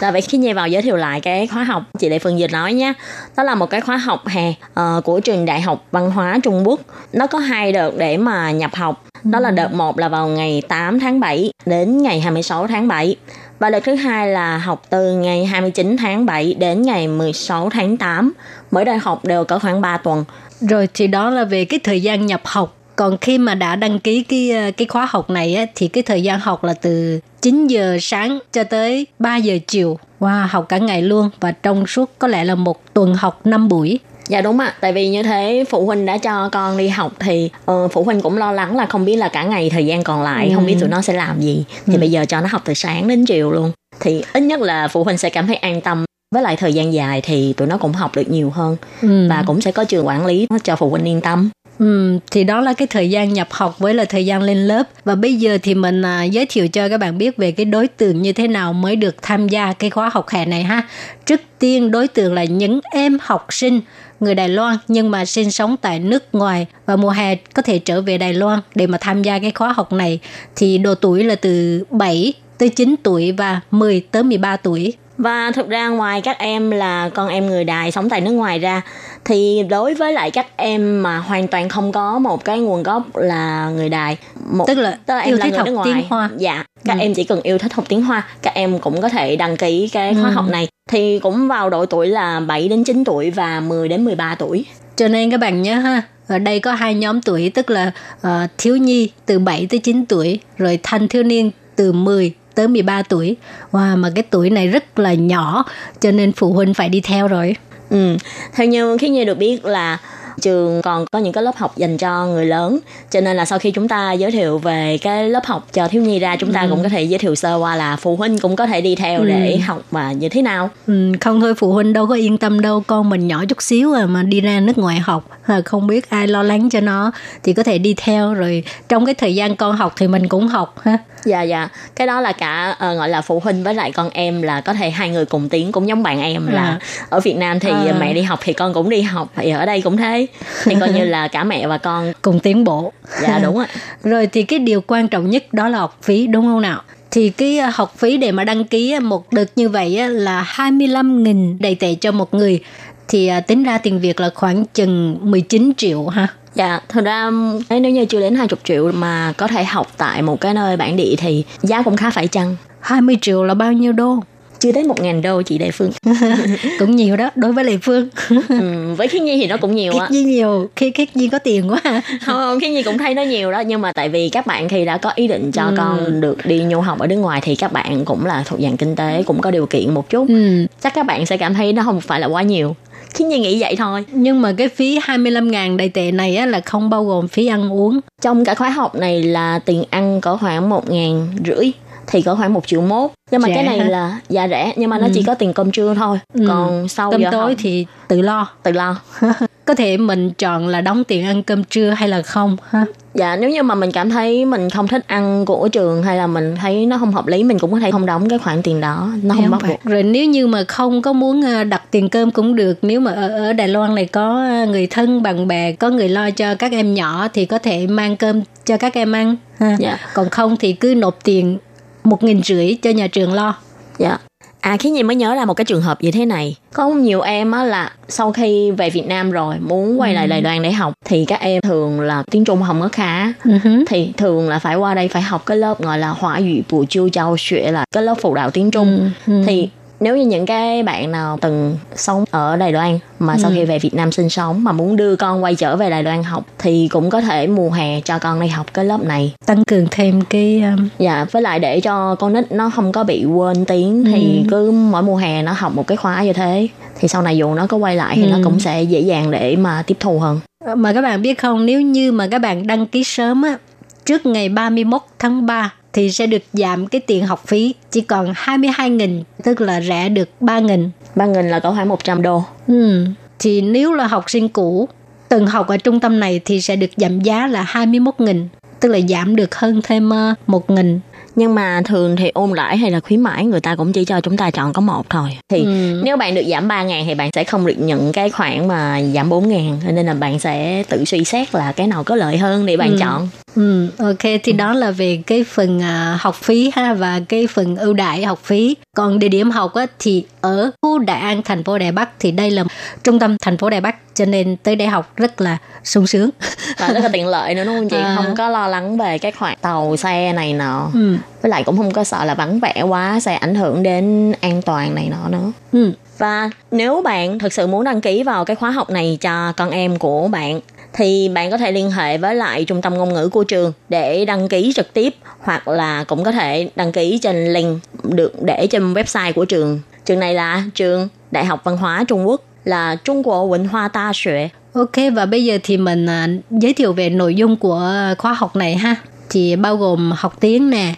Rồi vậy khi Nhi vào giới thiệu lại cái khóa học chị Lê Phương vừa nói nhé. Đó là một cái khóa học hè uh, của trường Đại học Văn hóa Trung Quốc. Nó có hai đợt để mà nhập học. Đó là đợt 1 là vào ngày 8 tháng 7 đến ngày 26 tháng 7. Và đợt thứ hai là học từ ngày 29 tháng 7 đến ngày 16 tháng 8. Mỗi đợt học đều có khoảng 3 tuần. rồi thì đó là về cái thời gian nhập học còn khi mà đã đăng ký cái ờ, cái khóa học này á, thì cái thời gian học là từ 9 giờ sáng cho tới 3 giờ chiều. Wow, học cả ngày luôn và trong suốt có lẽ là một tuần học 5 buổi. Dạ đúng ạ, tại vì như thế phụ huynh đã cho con đi học thì uh, phụ huynh cũng lo lắng là không biết là cả ngày thời gian còn lại Ừ. không biết tụi nó sẽ làm gì. Thì Ừ. bây giờ cho nó học từ sáng đến chiều luôn. Thì ít nhất là phụ huynh sẽ cảm thấy an tâm. Với lại thời gian dài thì tụi nó cũng học được nhiều hơn Ừ. và cũng sẽ có trường quản lý cho phụ huynh yên tâm. Ừ, thì đó là cái thời gian nhập học với là thời gian lên lớp và bây giờ thì mình à, giới thiệu cho các bạn biết về cái đối tượng như thế nào mới được tham gia cái khóa học hè này ha. Trước tiên đối tượng là những em học sinh người Đài Loan nhưng mà sinh sống tại nước ngoài và mùa hè có thể trở về Đài Loan để mà tham gia cái khóa học này thì độ tuổi là từ 7 tới 9 tuổi và 10 tới 13 tuổi. Và thực ra ngoài các em là con em người Đài sống tại nước ngoài ra thì đối với lại các em mà hoàn toàn không có một cái nguồn gốc là người Đài, một Tức là tức là em yêu là thích người học nước ngoài. tiếng Hoa. Dạ, các Ừ. em chỉ cần yêu thích học tiếng Hoa, các em cũng có thể đăng ký cái khóa Ừ. học này. Thì cũng vào độ tuổi là 7 đến 9 tuổi và 10 đến 13 tuổi. Cho nên các bạn nhớ ha, ở đây có hai nhóm tuổi tức là ờ, thiếu nhi từ 7 tới 9 tuổi, rồi thanh thiếu niên từ 10 tới 13 tuổi. Wow, mà cái tuổi này rất là nhỏ, cho nên phụ huynh phải đi theo rồi. Ừ, theo như khi như được biết là trường còn có những cái lớp học dành cho người lớn cho nên là sau khi chúng ta giới thiệu về cái lớp học cho thiếu nhi ra chúng ta Ừ. cũng có thể giới thiệu sơ qua là phụ huynh cũng có thể đi theo Ừ. để học mà như thế nào Ừ, không thôi phụ huynh đâu có yên tâm đâu, con mình nhỏ chút xíu à mà đi ra nước ngoài học, không biết ai lo lắng cho nó thì có thể đi theo rồi trong cái thời gian con học thì mình cũng học ha. dạ dạ cái đó là cả ờ, gọi là phụ huynh với lại con em là có thể hai người cùng tiến cũng giống bạn em là À. ở Việt Nam thì À. mẹ đi học thì con cũng đi học thì ở đây cũng thế thì coi như là cả mẹ và con cùng tiến bộ. dạ đúng ạ Rồi thì cái điều quan trọng nhất đó là học phí đúng không nào? Thì cái à, học phí để mà đăng ký á, một đợt như vậy á, là 25.000 đầy tệ cho một người. Thì à, tính ra tiền Việt là khoảng chừng 19 triệu ha. Dạ, thực ra nếu như chưa đến 20 triệu mà có thể học tại một cái nơi bản địa thì giá cũng khá phải chăng. 20 triệu là bao nhiêu đô? Chưa đến 1.000 đô chị Đại Phương. Cũng nhiều đó, đối với Lệ Phương. ừ, với Khiết Nhi thì nó cũng nhiều á. Khiết Nhi nhiều, Khiết, Khiết Nhi có tiền quá ha. Không, không, Khiết Nhi cũng thấy nó nhiều đó. Nhưng mà tại vì các bạn khi đã có ý định cho Ừ. con được đi du học ở nước ngoài thì các bạn cũng là thuộc dạng kinh tế, cũng có điều kiện một chút. Ừ. Chắc các bạn sẽ cảm thấy nó không phải là quá nhiều. Khiết Nhi nghĩ vậy thôi. Nhưng mà cái phí 25.000 đầy tệ này á, là không bao gồm phí ăn uống. Trong cả khóa học này là tiền ăn có khoảng một ngàn rưỡi thì có khoảng một triệu mốt nhưng mà Rẻ cái này ha? là dạ rẻ nhưng mà nó Ừ. chỉ có tiền cơm trưa thôi Ừ. còn sau Cơm giờ tối học thì tự lo. tự lo Có thể mình chọn là đóng tiền ăn cơm trưa hay là không ha. dạ nếu như mà mình cảm thấy mình không thích ăn của trường hay là mình thấy nó không hợp lý mình cũng có thể không đóng cái khoản tiền đó nó không bắt buộc Rồi nếu như mà không có muốn ờ, đặt tiền cơm cũng được. Nếu mà ở, ở Đài Loan này có ờ, người thân bạn bè, có người lo cho các em nhỏ thì có thể mang cơm cho các em ăn. Ha. Dạ. Còn không thì cứ nộp tiền một nghìn rưỡi cho nhà trường lo. dạ À khi nhìn mới nhớ là một cái trường hợp như thế này Có nhiều em á là sau khi về Việt Nam rồi Muốn quay lại Đài Loan để học Thì các em thường là tiếng Trung không có khá Ừ hứ. Thì thường là phải qua đây phải học cái lớp gọi là Hỏa ngữ bù chiêu trao xuệ là cái lớp phụ đạo tiếng Trung Ừ, ừ. Thì nếu như những cái bạn nào từng sống ở Đài Loan mà sau Ừ. khi về Việt Nam sinh sống mà muốn đưa con quay trở về Đài Loan học thì cũng có thể mùa hè cho con đi học cái lớp này. Tăng cường thêm cái um, Dạ, với lại để cho con nít nó không có bị quên tiếng thì Ừ. cứ mỗi mùa hè nó học một cái khóa như thế thì sau này dù nó có quay lại thì Ừ. nó cũng sẽ dễ dàng để mà tiếp thu hơn. Mà các bạn biết không, nếu như mà các bạn đăng ký sớm á, trước ngày 31 tháng 3 thì sẽ được giảm cái tiền học phí chỉ còn 22.000, tức là rẻ được 3.000. Ba nghìn là có khoảng 100 đô. Ừ. Thì nếu là học sinh cũ từng học ở trung tâm này thì sẽ được giảm giá là 21.000, tức là giảm được hơn thêm ờ, 1.000. Nhưng mà thường thì ôn lãi hay là khuyến mãi người ta cũng chỉ cho chúng ta chọn có một thôi. Thì Ừ. nếu bạn được giảm 3 ngàn thì bạn sẽ không được nhận cái khoản mà giảm 4 ngàn. Nên là bạn sẽ tự suy xét là cái nào có lợi hơn để bạn Ừ. chọn. Ừ, ok thì đó là về cái phần à, học phí ha và cái phần ưu đãi học phí. Còn địa điểm học á, thì ở khu Đại An thành phố Đài Bắc thì đây là trung tâm thành phố Đài Bắc cho nên tới đây học rất là sung sướng. Và rất là tiện lợi nữa đúng không chị? À. Không có lo lắng về cái khoản tàu xe này nọ. Ừ. Với lại cũng không có sợ là vắng vẻ quá sẽ ảnh hưởng đến an toàn này nọ nữa. Ừ. Và nếu bạn thực sự muốn đăng ký vào cái khóa học này cho con em của bạn thì bạn có thể liên hệ với lại trung tâm ngôn ngữ của trường để đăng ký trực tiếp hoặc là cũng có thể đăng ký trên link được để trên website của trường. Trường này là trường Đại học Văn hóa Trung Quốc là Trung Quốc Văn hóa Đa Xuế. Ok và bây giờ thì mình à, giới thiệu về nội dung của khóa học này ha. Thì bao gồm học tiếng nè,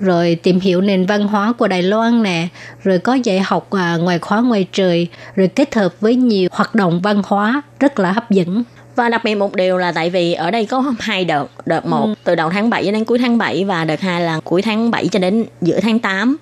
rồi tìm hiểu nền văn hóa của Đài Loan nè, rồi có dạy học à, ngoài khóa ngoài trời, rồi kết hợp với nhiều hoạt động văn hóa rất là hấp dẫn. Và đặc biệt một điều là tại vì ở đây có hai đợt, đợt một ừ. từ đầu tháng 7 đến cuối tháng 7 và đợt hai là cuối tháng 7 cho đến giữa tháng 8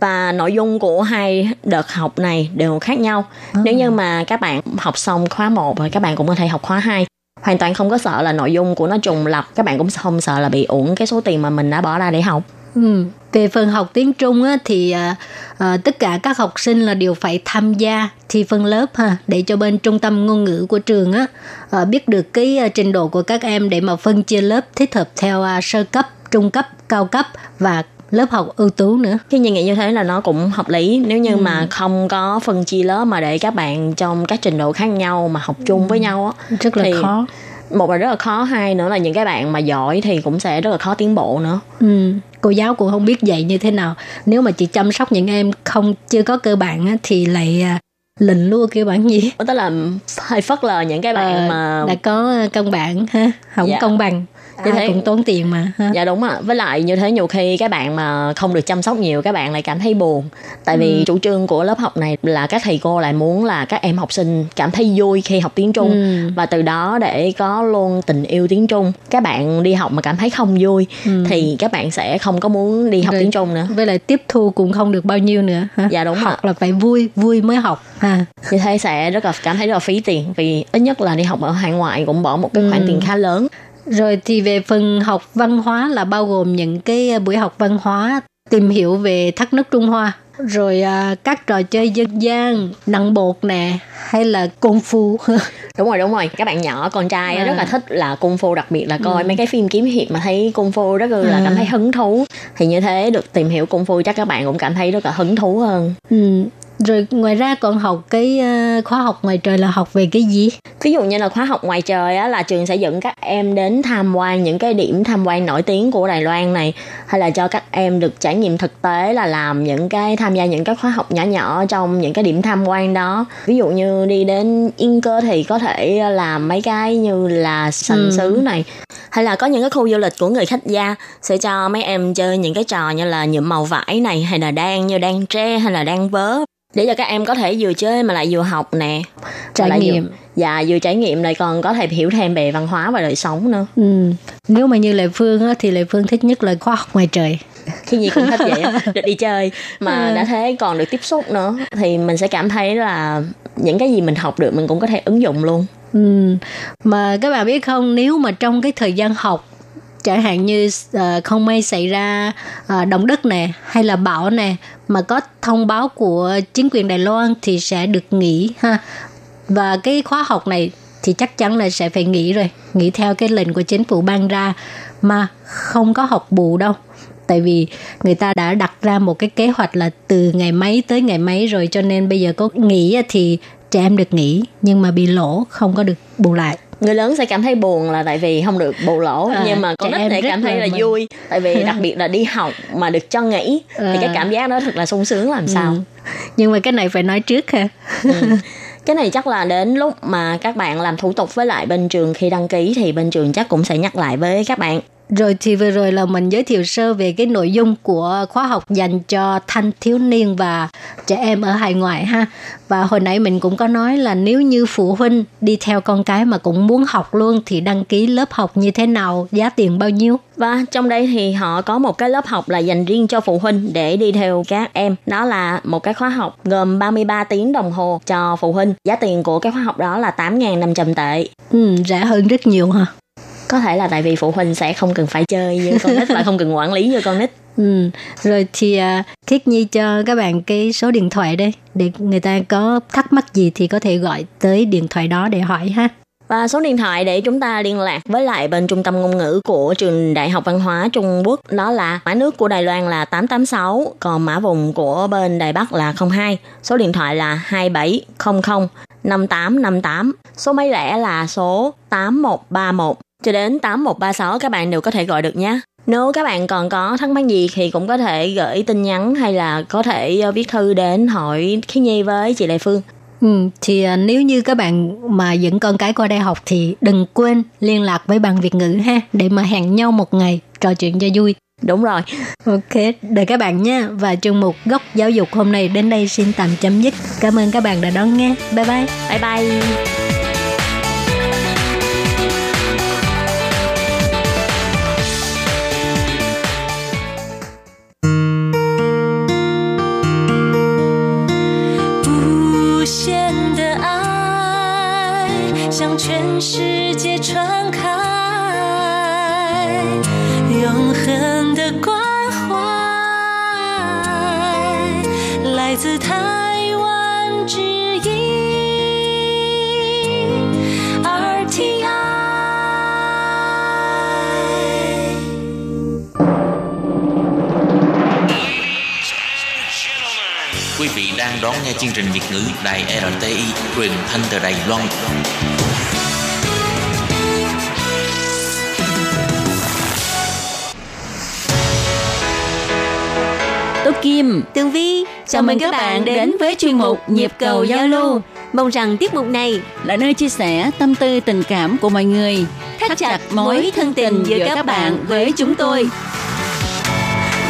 và nội dung của hai đợt học này đều khác nhau. Ừ. Nếu như mà các bạn học xong khóa 1 rồi các bạn cũng có thể học khóa 2 hoàn toàn không có sợ là nội dung của nó trùng lập các bạn cũng không sợ là bị uổng cái số tiền mà mình đã bỏ ra để học Ừ. Về phần học tiếng Trung á, thì à, à, tất cả các học sinh là đều phải tham gia thi phân lớp ha để cho bên trung tâm ngôn ngữ của trường á à, biết được cái à, trình độ của các em để mà phân chia lớp thích hợp theo à, sơ cấp, trung cấp, cao cấp và lớp học ưu tú nữa. Khi nhìn nghĩ như thế là nó cũng hợp lý nếu như ừ. mà không có phân chia lớp mà để các bạn trong các trình độ khác nhau mà học chung ừ. với nhau á rất là thì khó một là rất là khó hai nữa là những cái bạn mà giỏi thì cũng sẽ rất là khó tiến bộ nữa ừ cô giáo cũng không biết dạy như thế nào nếu mà chị chăm sóc những em không chưa có cơ bản á, thì lại à, lình luôn kiểu bản gì tức là hơi phớt lờ những cái bạn ờ, mà đã có công bản ha không dạ. công bằng như thế cũng tốn tiền mà ha. dạ đúng ạ với lại như thế nhiều khi các bạn mà không được chăm sóc nhiều các bạn lại cảm thấy buồn tại vì ừ. chủ trương của lớp học này là các thầy cô lại muốn là các em học sinh cảm thấy vui khi học tiếng trung ừ. và từ đó để có luôn tình yêu tiếng trung các bạn đi học mà cảm thấy không vui ừ. thì các bạn sẽ không có muốn đi học Rồi, tiếng trung nữa với lại tiếp thu cũng không được bao nhiêu nữa ha. dạ đúng học ạ. là phải vui vui mới học ha như thế sẽ rất là cảm thấy rất là phí tiền vì ít nhất là đi học ở hải ngoại cũng bỏ một cái khoản ừ. tiền khá lớn rồi thì về phần học văn hóa là bao gồm những cái buổi học văn hóa tìm hiểu về thác nước Trung Hoa rồi à, các trò chơi dân gian nặng bột nè hay là cung phu đúng rồi đúng rồi các bạn nhỏ con trai à. rất là thích là cung phu đặc biệt là coi ừ. mấy cái phim kiếm hiệp mà thấy cung phu rất là à. cảm thấy hứng thú thì như thế được tìm hiểu cung phu chắc các bạn cũng cảm thấy rất là hứng thú hơn ừ rồi ngoài ra còn học cái ờ, khóa học ngoài trời là học về cái gì? Ví dụ như là khóa học ngoài trời á là trường sẽ dẫn các em đến tham quan những cái điểm tham quan nổi tiếng của Đài Loan này hay là cho các em được trải nghiệm thực tế là làm những cái tham gia những cái khóa học nhỏ nhỏ trong những cái điểm tham quan đó. Ví dụ như đi đến Yên Cơ thì có thể làm mấy cái như là sành ừ. sứ này hay là có những cái khu du lịch của người khách gia sẽ cho mấy em chơi những cái trò như là nhuộm màu vải này hay là đan như đan tre hay là đan vớ để cho các em có thể vừa chơi mà lại vừa học nè trải nghiệm vừa, dạ vừa trải nghiệm lại còn có thể hiểu thêm về văn hóa và đời sống nữa ừ. nếu mà như lệ phương á, thì lệ phương thích nhất là khoa học ngoài trời khi gì cũng thích vậy được đi chơi mà ừ. đã thế còn được tiếp xúc nữa thì mình sẽ cảm thấy là những cái gì mình học được mình cũng có thể ứng dụng luôn ừ. mà các bạn biết không nếu mà trong cái thời gian học chẳng hạn như uh, không may xảy ra uh, động đất nè hay là bão nè mà có thông báo của chính quyền Đài Loan thì sẽ được nghỉ ha. Và cái khóa học này thì chắc chắn là sẽ phải nghỉ rồi nghỉ theo cái lệnh của chính phủ ban ra mà không có học bù đâu. Tại vì người ta đã đặt ra một cái kế hoạch là từ ngày mấy tới ngày mấy rồi cho nên bây giờ có nghỉ thì trẻ em được nghỉ nhưng mà bị lỗ không có được bù lại người lớn sẽ cảm thấy buồn là tại vì không được bù lỗ à, nhưng mà con nít thì cảm thấy là, là vui tại vì đặc biệt là đi học mà được cho nghỉ à. thì cái cảm giác đó thật là sung sướng làm sao ừ. nhưng mà cái này phải nói trước ha ừ. cái này chắc là đến lúc mà các bạn làm thủ tục với lại bên trường khi đăng ký thì bên trường chắc cũng sẽ nhắc lại với các bạn rồi thì vừa rồi là mình giới thiệu sơ về cái nội dung của khóa học dành cho thanh thiếu niên và trẻ em ở hải ngoại ha. Và hồi nãy mình cũng có nói là nếu như phụ huynh đi theo con cái mà cũng muốn học luôn thì đăng ký lớp học như thế nào, giá tiền bao nhiêu? Và trong đây thì họ có một cái lớp học là dành riêng cho phụ huynh để đi theo các em. Đó là một cái khóa học gồm 33 tiếng đồng hồ cho phụ huynh. Giá tiền của cái khóa học đó là 8.500 tệ. Ừ, rẻ hơn rất nhiều ha có thể là tại vì phụ huynh sẽ không cần phải chơi như con nít và không cần quản lý như con nít Ừ, rồi thì uh, Khiết Nhi cho các bạn cái số điện thoại đây để người ta có thắc mắc gì thì có thể gọi tới điện thoại đó để hỏi ha. Và số điện thoại để chúng ta liên lạc với lại bên trung tâm ngôn ngữ của trường Đại học Văn hóa Trung Quốc đó là mã nước của Đài Loan là 886, còn mã vùng của bên Đài Bắc là 02. Số điện thoại là 2700 5858. Số máy lẻ là số 8131 cho đến 8136 các bạn đều có thể gọi được nhé. Nếu các bạn còn có thắc mắc gì thì cũng có thể gửi tin nhắn hay là có thể ờ, viết thư đến hỏi Khí Nhi với chị Lê Phương. Ừ, thì à, nếu như các bạn mà dẫn con cái qua đây học thì đừng quên liên lạc với ban Việt ngữ ha để mà hẹn nhau một ngày trò chuyện cho vui. Đúng rồi. Ok, đợi các bạn nha. Và chương mục góc giáo dục hôm nay đến đây xin tạm chấm dứt. Cảm ơn các bạn đã đón nghe. Bye bye. Bye bye. 世界传开，永恒的关怀来自台湾之音 RTI。Quý vị đang đón nghe chương trình Việt ngữ Đài RTI truyền thanh từ Đài Loan. Tố Kim, Tương Vi, chào mừng các bạn đến với chuyên mục Nhịp cầu giao lưu. Mong rằng tiết mục này là nơi chia sẻ tâm tư tình cảm của mọi người, thắt chặt mối thân tình giữa các bạn với chúng tôi.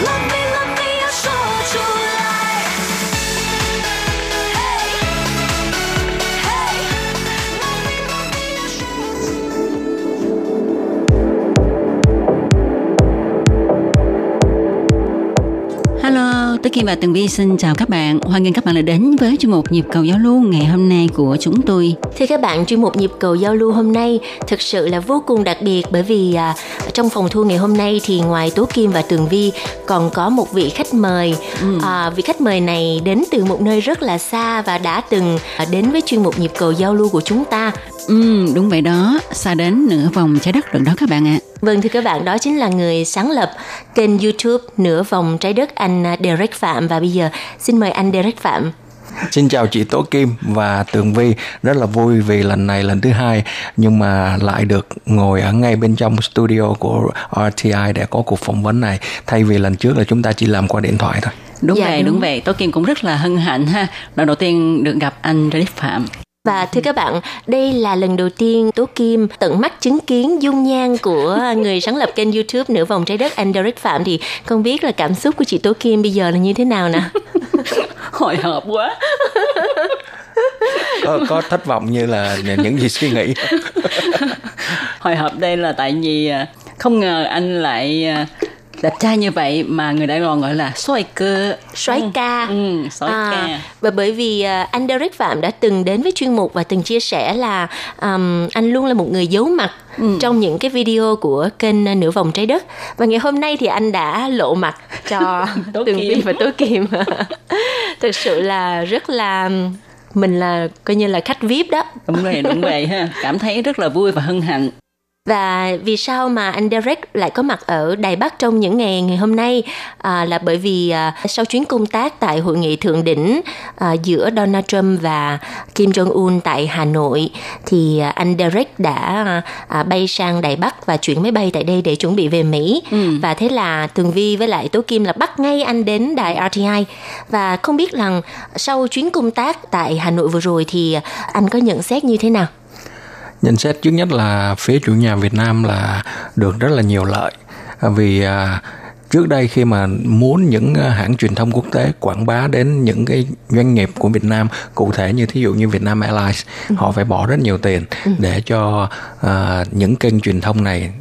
Love Hello, Tố Kim và Tường Vi xin chào các bạn. Hoan nghênh các bạn đã đến với chuyên mục nhịp cầu giao lưu ngày hôm nay của chúng tôi. Thưa các bạn, chuyên mục nhịp cầu giao lưu hôm nay thực sự là vô cùng đặc biệt bởi vì à, trong phòng thu ngày hôm nay thì ngoài Tố Kim và Tường Vi còn có một vị khách mời. À, vị khách mời này đến từ một nơi rất là xa và đã từng à, đến với chuyên mục nhịp cầu giao lưu của chúng ta. Ừ, đúng vậy đó, xa đến nửa vòng trái đất rồi đó các bạn ạ. Vâng thưa các bạn, đó chính là người sáng lập kênh YouTube Nửa vòng trái đất anh à, Derek Phạm và bây giờ xin mời anh Derek Phạm. Xin chào chị Tố Kim và Tường Vi Rất là vui vì lần này lần thứ hai Nhưng mà lại được ngồi ở ngay bên trong studio của RTI Để có cuộc phỏng vấn này Thay vì lần trước là chúng ta chỉ làm qua điện thoại thôi Đúng Dạ, vậy, đúng. đúng vậy. Tố Kim cũng rất là hân hạnh ha. Lần đầu tiên được gặp anh Reddick Phạm. Và thưa các bạn, đây là lần đầu tiên Tố Kim tận mắt chứng kiến dung nhan của người sáng lập kênh YouTube Nửa vòng trái đất anh Derek Phạm thì không biết là cảm xúc của chị Tố Kim bây giờ là như thế nào nè? Hồi hộp quá. Có, có thất vọng như là những gì suy nghĩ Hồi hộp đây là tại vì à, không ngờ anh lại à, đẹp trai như vậy mà người Đài Loan gọi là xoay cơ. Soái ca. Ừ, xoái ca. Và bởi vì à, anh Derek Phạm đã từng đến với chuyên mục và từng chia sẻ là um, anh luôn là một người giấu mặt trong những cái video của kênh à, Nửa vòng trái đất. Và ngày hôm nay thì anh đã lộ mặt cho Tường Vi và Tố Kim. Thực sự là rất là mình là coi như là khách VIP đó. Đúng vậy, đúng vậy ha. Cảm thấy rất là vui và hân hạnh. Và vì sao mà anh Derek lại có mặt ở Đài Bắc trong những ngày ngày hôm nay? À, là bởi vì à, sau chuyến công tác tại hội nghị thượng đỉnh à, giữa Donald Trump và Kim Jong Un tại Hà Nội thì à, anh Derek đã à, bay sang Đài Bắc và chuyển máy bay tại đây để chuẩn bị về Mỹ. Và thế là Tường Vi với lại Tố Kim là bắt ngay anh đến đài RTI và không biết rằng sau chuyến công tác tại Hà Nội vừa rồi thì anh có nhận xét như thế nào? Nhận xét trước nhất là phía chủ nhà Việt Nam là được rất là nhiều lợi. À, vì à, trước đây khi mà muốn những à, hãng truyền thông quốc tế quảng bá đến những cái doanh nghiệp của Việt Nam cụ thể như thí dụ như Vietnam Airlines họ phải bỏ rất nhiều tiền để cho à, những kênh truyền thông này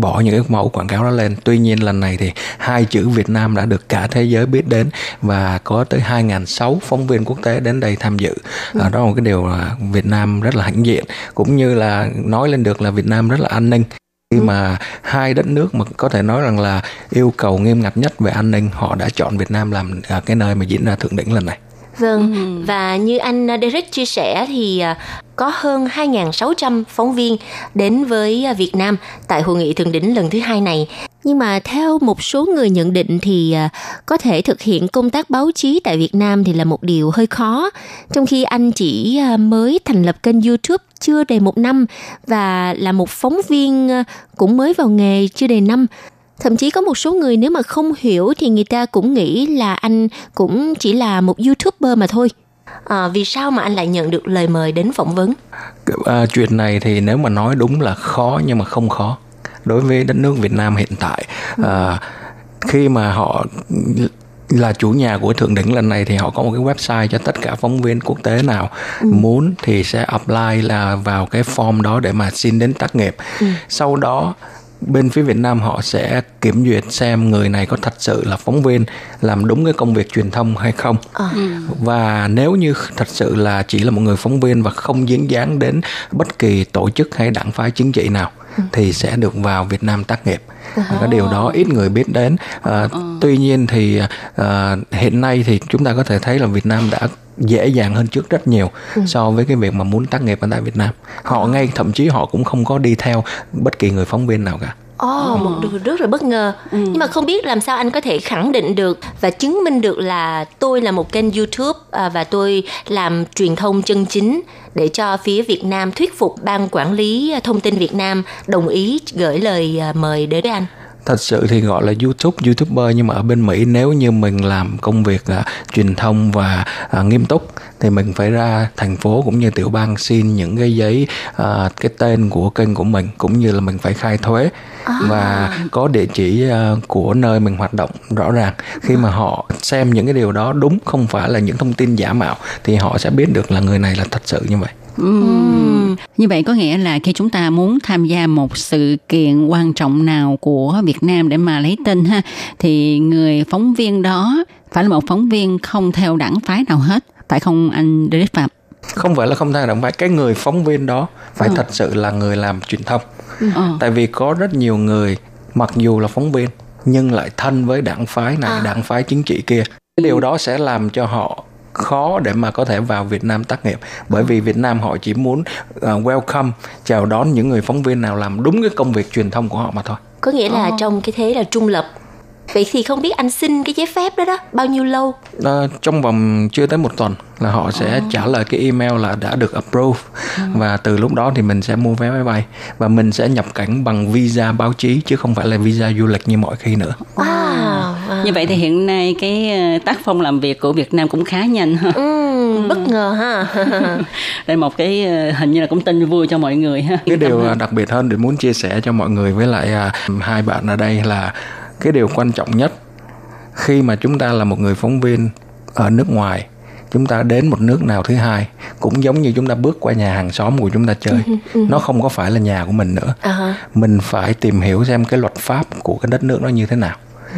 bỏ những cái mẫu quảng cáo đó lên. Tuy nhiên lần này thì hai chữ Việt Nam đã được cả thế giới biết đến và có tới 2.600 phóng viên quốc tế đến đây tham dự. À, đó là một cái điều là Việt Nam rất là hãnh diện cũng như là nói lên được là Việt Nam rất là an ninh. Khi mà hai đất nước mà có thể nói rằng là yêu cầu nghiêm ngặt nhất về an ninh họ đã chọn Việt Nam làm à, cái nơi mà diễn ra thượng đỉnh lần này Vâng, và như anh Derek chia sẻ thì à, có hơn 2.600 phóng viên đến với à, Việt Nam tại hội nghị thượng đỉnh lần thứ hai này. Nhưng mà theo một số người nhận định thì à, có thể thực hiện công tác báo chí tại Việt Nam thì là một điều hơi khó. Trong khi anh chỉ mới thành lập kênh YouTube chưa đầy một năm và là một phóng viên cũng mới vào nghề chưa đầy năm Thậm chí có một số người nếu mà không hiểu thì người ta cũng nghĩ là anh cũng chỉ là một YouTuber mà thôi. À, vì sao mà anh lại nhận được lời mời đến phỏng vấn? À, chuyện này thì nếu mà nói đúng là khó nhưng mà không khó đối với đất nước Việt Nam hiện tại à, khi mà họ là chủ nhà của thượng đỉnh lần này thì họ có một cái website cho tất cả phóng viên quốc tế nào ừ. muốn thì sẽ apply là vào cái form đó để mà xin đến tác nghiệp ừ. sau đó bên phía Việt Nam họ sẽ kiểm duyệt xem người này có thật sự là phóng viên làm đúng cái công việc truyền thông hay không à. và nếu như thật sự là chỉ là một người phóng viên và không dính dáng đến bất kỳ tổ chức hay đảng phái chính trị nào ừ. thì sẽ được vào Việt Nam tác nghiệp à. cái điều đó ít người biết đến à, à. tuy nhiên thì à, hiện nay thì chúng ta có thể thấy là Việt Nam đã dễ dàng hơn trước rất nhiều ừ. so với cái việc mà muốn tác nghiệp ở tại Việt Nam họ ngay thậm chí họ cũng không có đi theo bất kỳ người phóng viên nào cả Ồ, oh, một điều rất là bất ngờ. Ừ. Nhưng mà không biết làm sao anh có thể khẳng định được và chứng minh được là tôi là một kênh YouTube à, và tôi làm truyền thông chân chính để cho phía Việt Nam thuyết phục ban quản lý thông tin Việt Nam đồng ý gửi lời à, mời đến với anh thật sự thì gọi là youtube youtuber nhưng mà ở bên mỹ nếu như mình làm công việc uh, truyền thông và uh, nghiêm túc thì mình phải ra thành phố cũng như tiểu bang xin những cái giấy uh, cái tên của kênh của mình cũng như là mình phải khai thuế. À. và có địa chỉ uh, của nơi mình hoạt động rõ ràng. Khi mà họ xem những cái điều đó đúng không phải là những thông tin giả mạo thì họ sẽ biết được là người này là thật sự như vậy Uhm. Như vậy có nghĩa là khi chúng ta muốn tham gia một sự kiện quan trọng nào của Việt Nam để mà lấy tin ha thì người phóng viên đó phải là một phóng viên không theo đảng phái nào hết phải không anh Derek Phạm? Không phải là không theo đảng phái, cái người phóng viên đó phải ừ. thật sự là người làm truyền thông. Ừ. Tại vì có rất nhiều người mặc dù là phóng viên nhưng lại thân với đảng phái này, à. đảng phái chính trị kia. Cái điều đó sẽ làm cho họ khó để mà có thể vào Việt Nam tác nghiệp bởi vì Việt Nam họ chỉ muốn uh, welcome chào đón những người phóng viên nào làm đúng cái công việc truyền thông của họ mà thôi có nghĩa là oh. trong cái thế là trung lập Vậy thì không biết anh xin cái giấy phép đó đó bao nhiêu lâu? À, trong vòng chưa tới một tuần là họ sẽ oh. trả lời cái email là đã được approve ừ. và từ lúc đó thì mình sẽ mua vé máy bay và mình sẽ nhập cảnh bằng visa báo chí chứ không phải là visa du lịch như mọi khi nữa. Wow. Như vậy thì hiện nay cái ờ, tác phong làm việc của Việt Nam cũng khá nhanh ha. Ừ, bất ngờ ha. Đây một cái ờ, hình như là cũng tin vui cho mọi người ha. Cái điều ha. đặc biệt hơn để muốn chia sẻ cho mọi người với lại à, hai bạn ở đây là cái điều quan trọng nhất khi mà chúng ta là một người phóng viên ở nước ngoài chúng ta đến một nước nào thứ hai cũng giống như chúng ta bước qua nhà hàng xóm của chúng ta chơi ừ, ừ. nó không có phải là nhà của mình nữa uh-huh. mình phải tìm hiểu xem cái luật pháp của cái đất nước nó như thế nào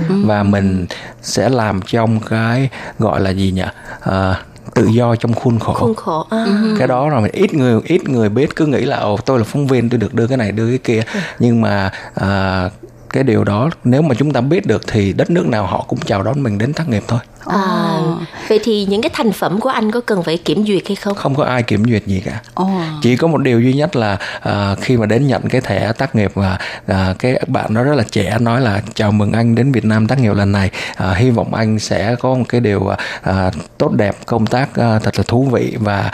và mình sẽ làm trong cái gọi là gì nhỉ? Uh, tự do trong khuôn khổ. Khuôn khổ à. cái đó là ít người ít người biết cứ nghĩ là ồ tôi là phóng viên tôi được đưa cái này đưa cái kia. Nhưng mà uh, cái điều đó nếu mà chúng ta biết được thì đất nước nào họ cũng chào đón mình đến tác nghiệp thôi À, vậy thì những cái thành phẩm của anh có cần phải kiểm duyệt hay không? Không có ai kiểm duyệt gì cả. Oh. Chỉ có một điều duy nhất là uh, khi mà đến nhận cái thẻ tác nghiệp và uh, cái bạn đó rất là trẻ nói là chào mừng anh đến Việt Nam tác nghiệp lần này. Uh, hy vọng anh sẽ có một cái điều uh, tốt đẹp, công tác uh, thật là thú vị và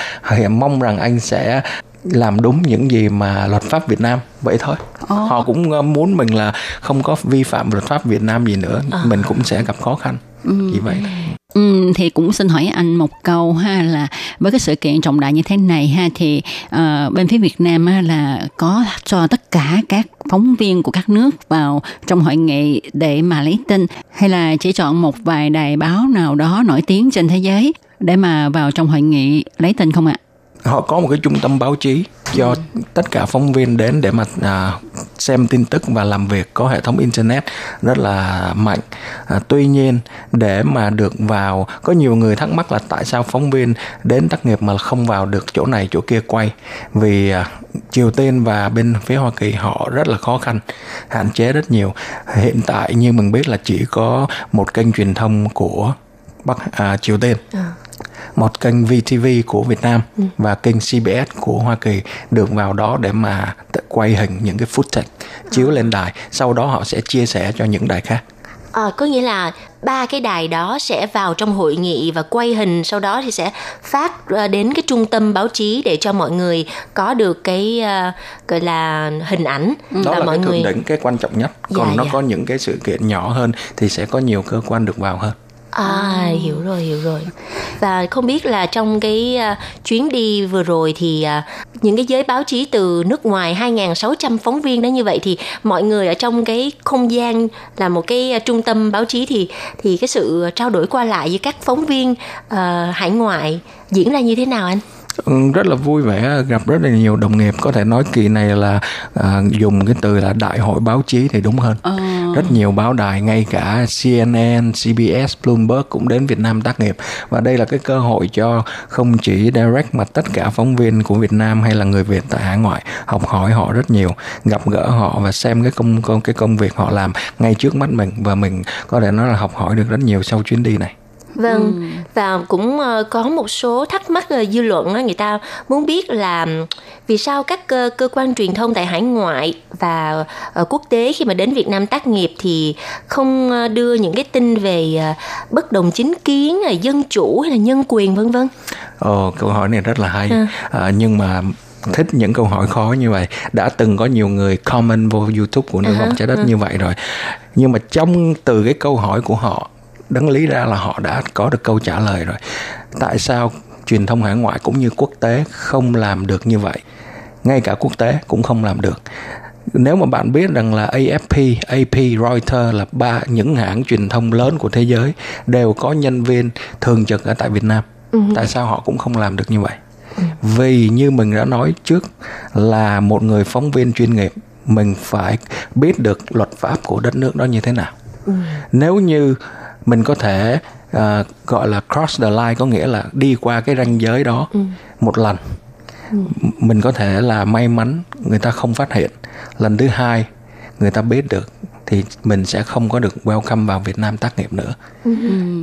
mong rằng anh sẽ làm đúng những gì mà luật pháp Việt Nam vậy thôi oh. họ cũng muốn mình là không có vi phạm luật pháp Việt Nam gì nữa oh. mình cũng sẽ gặp khó khăn ừ. vậy Ừ, thì cũng xin hỏi anh một câu ha là với cái sự kiện trọng đại như thế này ha thì uh, bên phía Việt Nam ha, là có cho tất cả các phóng viên của các nước vào trong hội nghị để mà lấy tin hay là chỉ chọn một vài đài báo nào đó nổi tiếng trên thế giới để mà vào trong hội nghị lấy tin không ạ? À? Họ có một cái trung tâm báo chí cho tất cả phóng viên đến để mà à, xem tin tức và làm việc có hệ thống internet rất là mạnh. À, tuy nhiên để mà được vào có nhiều người thắc mắc là tại sao phóng viên đến tác nghiệp mà không vào được chỗ này chỗ kia quay? Vì à, Triều Tiên và bên phía Hoa Kỳ họ rất là khó khăn hạn chế rất nhiều. Hiện tại như mình biết là chỉ có một kênh truyền thông của Bắc à, Triều Tiên. À một kênh VTV của Việt Nam ừ. và kênh CBS của Hoa Kỳ được vào đó để mà quay hình những cái footage chiếu à. lên đài sau đó họ sẽ chia sẻ cho những đài khác À, có nghĩa là ba cái đài đó sẽ vào trong hội nghị và quay hình sau đó thì sẽ phát ờ, đến cái trung tâm báo chí để cho mọi người có được cái uh, gọi là hình ảnh đó và là mọi cái người đỉnh cái quan trọng nhất còn dạ, nó dạ. có những cái sự kiện nhỏ hơn thì sẽ có nhiều cơ quan được vào hơn À hiểu rồi hiểu rồi. và không biết là trong cái uh, chuyến đi vừa rồi thì uh, những cái giới báo chí từ nước ngoài 2.600 phóng viên đó như vậy thì mọi người ở trong cái không gian là một cái uh, trung tâm báo chí thì thì cái sự trao đổi qua lại với các phóng viên uh, hải ngoại diễn ra như thế nào anh? Ừ, rất là vui vẻ gặp rất là nhiều đồng nghiệp. Có thể nói kỳ này là à, dùng cái từ là đại hội báo chí thì đúng hơn. Ờ. rất nhiều báo đài ngay cả CNN, CBS, Bloomberg cũng đến Việt Nam tác nghiệp. Và đây là cái cơ hội cho không chỉ direct mà tất cả phóng viên của Việt Nam hay là người Việt tại hải ngoại học hỏi họ rất nhiều gặp gỡ họ và xem cái công công cái công việc họ làm ngay trước mắt mình. Và mình có thể nói là học hỏi được rất nhiều sau chuyến đi này Vâng, và cũng ờ, có một số thắc mắc ờ, dư luận người ta muốn biết là vì sao các cơ, cơ quan truyền thông tại hải ngoại và ờ, quốc tế khi mà đến Việt Nam tác nghiệp thì không đưa những cái tin về bất đồng chính kiến, dân chủ hay là nhân quyền vân vân. Ồ, câu hỏi này rất là hay. Ừ. À, nhưng mà thích những câu hỏi khó như vậy đã từng có nhiều người comment vô YouTube của À, vọng trái đất ừ. như vậy rồi nhưng mà trong từ cái câu hỏi của họ đáng lý ra là họ đã có được câu trả lời rồi tại sao truyền thông hải ngoại cũng như quốc tế không làm được như vậy ngay cả quốc tế cũng không làm được nếu mà bạn biết rằng là AFP, AP, Reuters là ba những hãng truyền thông lớn của thế giới đều có nhân viên thường trực ở tại Việt Nam. Ừ. Tại sao họ cũng không làm được như vậy? Vì như mình đã nói trước là một người phóng viên chuyên nghiệp mình phải biết được luật pháp của đất nước đó như thế nào. Nếu như mình có thể à, gọi là cross the line có nghĩa là đi qua cái ranh giới đó một lần. Mình có thể là may mắn người ta không phát hiện. Lần thứ hai người ta biết được thì mình sẽ không có được welcome vào Việt Nam tác nghiệp nữa.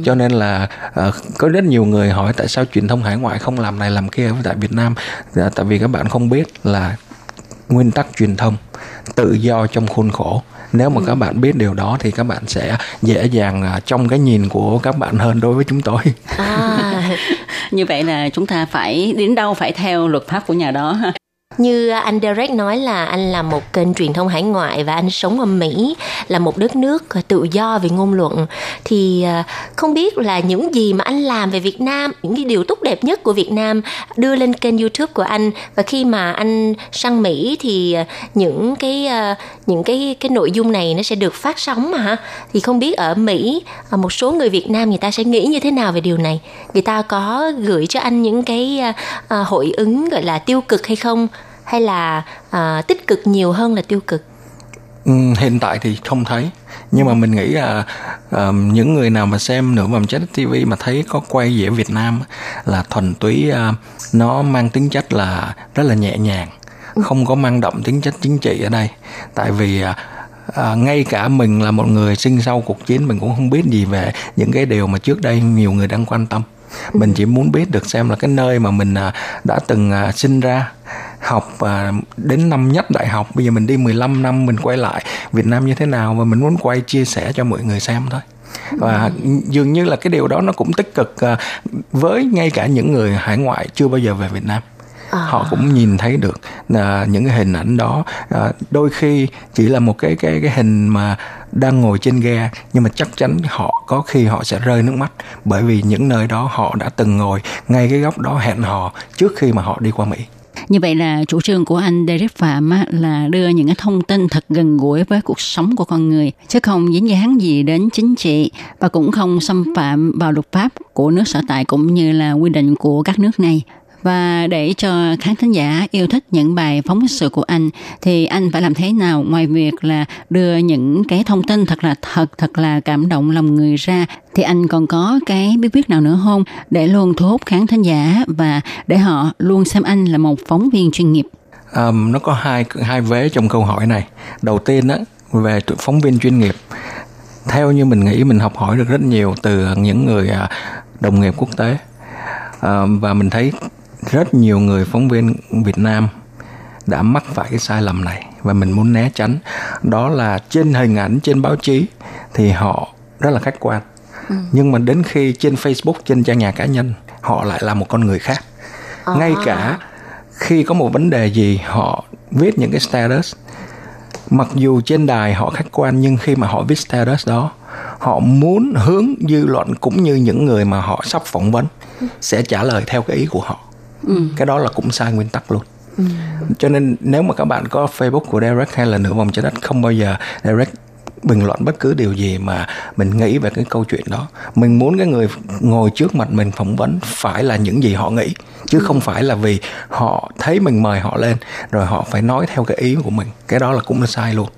Cho nên là ờ, có rất nhiều người hỏi tại sao truyền thông hải ngoại không làm này làm kia ở tại Việt Nam. Dạ, tại vì các bạn không biết là nguyên tắc truyền thông tự do trong khuôn khổ nếu mà các bạn biết điều đó thì các bạn sẽ dễ dàng à, trong cái nhìn của các bạn hơn đối với chúng tôi À, Như vậy là chúng ta phải đến đâu phải theo luật pháp của nhà đó. Như anh Derek nói là anh là một kênh truyền thông hải ngoại và anh sống ở Mỹ là một đất nước tự do về ngôn luận thì à, không biết là những gì mà anh làm về Việt Nam, những cái điều tốt đẹp nhất của Việt Nam đưa lên kênh YouTube của anh và khi mà anh sang Mỹ thì à, những cái à, những cái cái nội dung này nó sẽ được phát sóng mà ha. Thì không biết ở Mỹ một số người Việt Nam người ta sẽ nghĩ như thế nào về điều này? Người ta có gửi cho anh những cái hội ứng gọi là tiêu cực hay không? Hay là à, tích cực nhiều hơn là tiêu cực? Ừ, hiện tại thì không thấy. Nhưng mà mình nghĩ là ờ, những người nào mà xem nửa vòng trái đất TV mà thấy có quay về Việt Nam là thuần túy uh, nó mang tính chất là rất là nhẹ nhàng không có mang đậm tính chất chính trị ở đây. Tại vì uh, À, ngay cả mình là một người sinh sau cuộc chiến mình cũng không biết gì về những cái điều mà trước đây nhiều người đang quan tâm. Mình chỉ muốn biết được xem là cái nơi mà mình à, đã từng à, sinh ra học à, đến năm nhất đại học. Bây giờ mình đi 15 năm mình quay lại Việt Nam như thế nào và mình muốn quay chia sẻ cho mọi người xem thôi. Và dường như là cái điều đó nó cũng tích cực à, với ngay cả những người hải ngoại chưa bao giờ về Việt Nam. Họ cũng nhìn thấy được là những cái hình ảnh đó. À, đôi khi chỉ là một cái cái cái hình mà đang ngồi trên ghe nhưng mà chắc chắn họ có khi họ sẽ rơi nước mắt bởi vì những nơi đó họ đã từng ngồi ngay cái góc đó hẹn hò trước khi mà họ đi qua Mỹ như vậy là chủ trương của anh Derek Phạm là đưa những cái thông tin thật gần gũi với cuộc sống của con người, chứ không dính dáng gì đến chính trị và cũng không xâm phạm vào luật pháp của nước sở tại cũng như là quy định của các nước này. Và để cho khán thính giả yêu thích những bài phóng sự của anh thì anh phải làm thế nào ngoài việc là đưa những cái thông tin thật là thật, thật là cảm động lòng người ra? Thì anh còn có cái bí quyết nào nữa không để luôn thu hút khán thính giả và để họ luôn xem anh là một phóng viên chuyên nghiệp. um, nó có hai hai vế trong câu hỏi này. Đầu tiên á về phóng viên chuyên nghiệp. Theo như mình nghĩ mình học hỏi được rất nhiều từ những người à, đồng nghiệp quốc tế. À, và mình thấy rất nhiều người phóng viên Việt Nam đã mắc phải cái sai lầm này và mình muốn né tránh. Đó là trên hình ảnh trên báo chí thì họ rất là khách quan. Nhưng mà đến khi trên Facebook trên trang nhà cá nhân họ lại là một con người khác. Ngay cả khi có một vấn đề gì họ viết những cái status. Mặc dù trên đài họ khách quan nhưng khi mà họ viết status đó họ muốn hướng dư luận cũng như những người mà họ sắp phỏng vấn sẽ trả lời theo cái ý của họ cái đó là cũng sai nguyên tắc luôn. Cho nên nếu mà các bạn có Facebook của Derek hay là nửa vòng trái đất không bao giờ Derek bình luận bất cứ điều gì mà mình nghĩ về cái câu chuyện đó. Mình muốn cái người ngồi trước mặt mình phỏng vấn phải là những gì họ nghĩ chứ không phải là vì họ thấy mình mời họ lên rồi họ phải nói theo cái ý của mình. Cái đó là cũng là sai luôn.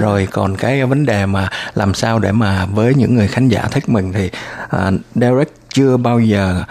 Rồi còn cái vấn đề mà làm sao để mà với những người khán giả thích mình thì uh, Derek chưa bao giờ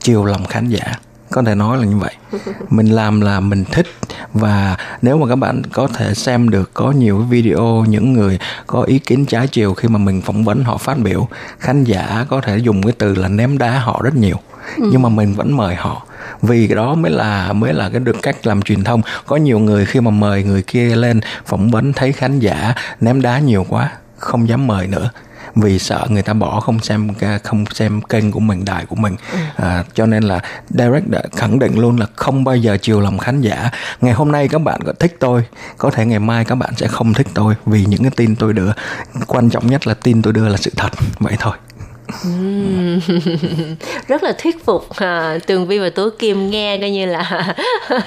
chiều lòng khán giả có thể nói là như vậy. Mình làm là mình thích và nếu mà các bạn có thể xem được có nhiều cái video những người có ý kiến trái chiều khi mà mình phỏng vấn họ phát biểu khán giả có thể dùng cái từ là ném đá họ rất nhiều. Nhưng mà mình vẫn mời họ. Vì cái đó mới là mới là cái được cách làm truyền thông. Có nhiều người khi mà mời người kia lên phỏng vấn thấy khán giả ném đá nhiều quá không dám mời nữa vì sợ người ta bỏ không xem không xem kênh của mình đài của mình. À, cho nên là Derek đã khẳng định luôn là không bao giờ chiều lòng khán giả. Ngày hôm nay các bạn có thích tôi có thể ngày mai các bạn sẽ không thích tôi vì những cái tin tôi đưa. Quan trọng nhất là tin tôi đưa là sự thật. Vậy thôi. rất là thuyết phục à, tường vi và tố kim nghe coi như là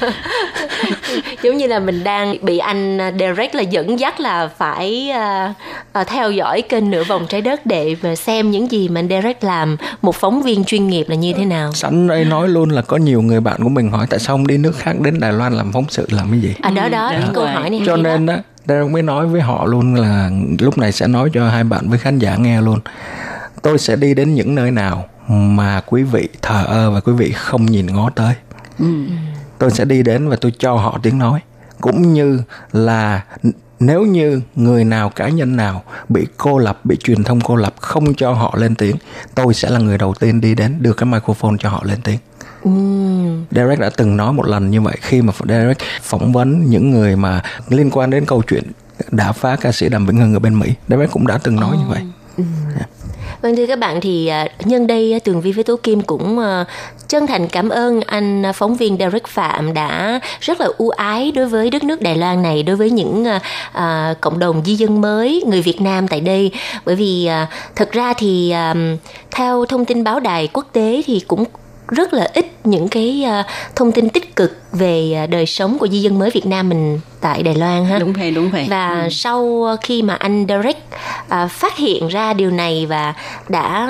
giống như là mình đang bị anh Derek là dẫn dắt là phải à, à, theo dõi kênh nửa vòng trái đất để mà xem những gì mà anh Derek làm. Một phóng viên chuyên nghiệp là như thế nào? Sẵn đây nói luôn là có nhiều người bạn của mình hỏi tại sao không đi nước khác đến Đài Loan làm phóng sự làm cái gì? À đó đó cái câu hỏi này cho hay đó. nên á Derek mới nói với họ luôn là lúc này sẽ nói cho hai bạn với khán giả nghe luôn tôi sẽ đi đến những nơi nào mà quý vị thờ ơ và quý vị không nhìn ngó tới. Tôi sẽ đi đến và tôi cho họ tiếng nói. Cũng như là nếu như người nào cá nhân nào bị cô lập bị truyền thông cô lập không cho họ lên tiếng tôi sẽ là người đầu tiên đi đến đưa cái microphone cho họ lên tiếng. Ừm. Derek đã từng nói một lần như vậy khi mà Derek phỏng vấn những người mà liên quan đến câu chuyện đã phá ca sĩ Đàm Vĩnh Hưng ở bên Mỹ. Derek cũng đã từng nói như vậy. Vâng thưa các bạn thì à, nhân đây à, Tường Vi với Tố Kim cũng ờ, chân thành cảm ơn anh à, phóng viên Derek Phạm đã rất là ưu ái đối với đất nước Đài Loan này, đối với những à, cộng đồng di dân mới người Việt Nam tại đây. Bởi vì à, thật ra thì à, theo thông tin báo đài quốc tế thì cũng rất là ít những cái à, thông tin tích cực về à, đời sống của di dân mới Việt Nam mình tại Đài Loan ha. đúng vậy đúng vậy Và sau khi mà anh Derek à, phát hiện ra điều này và đã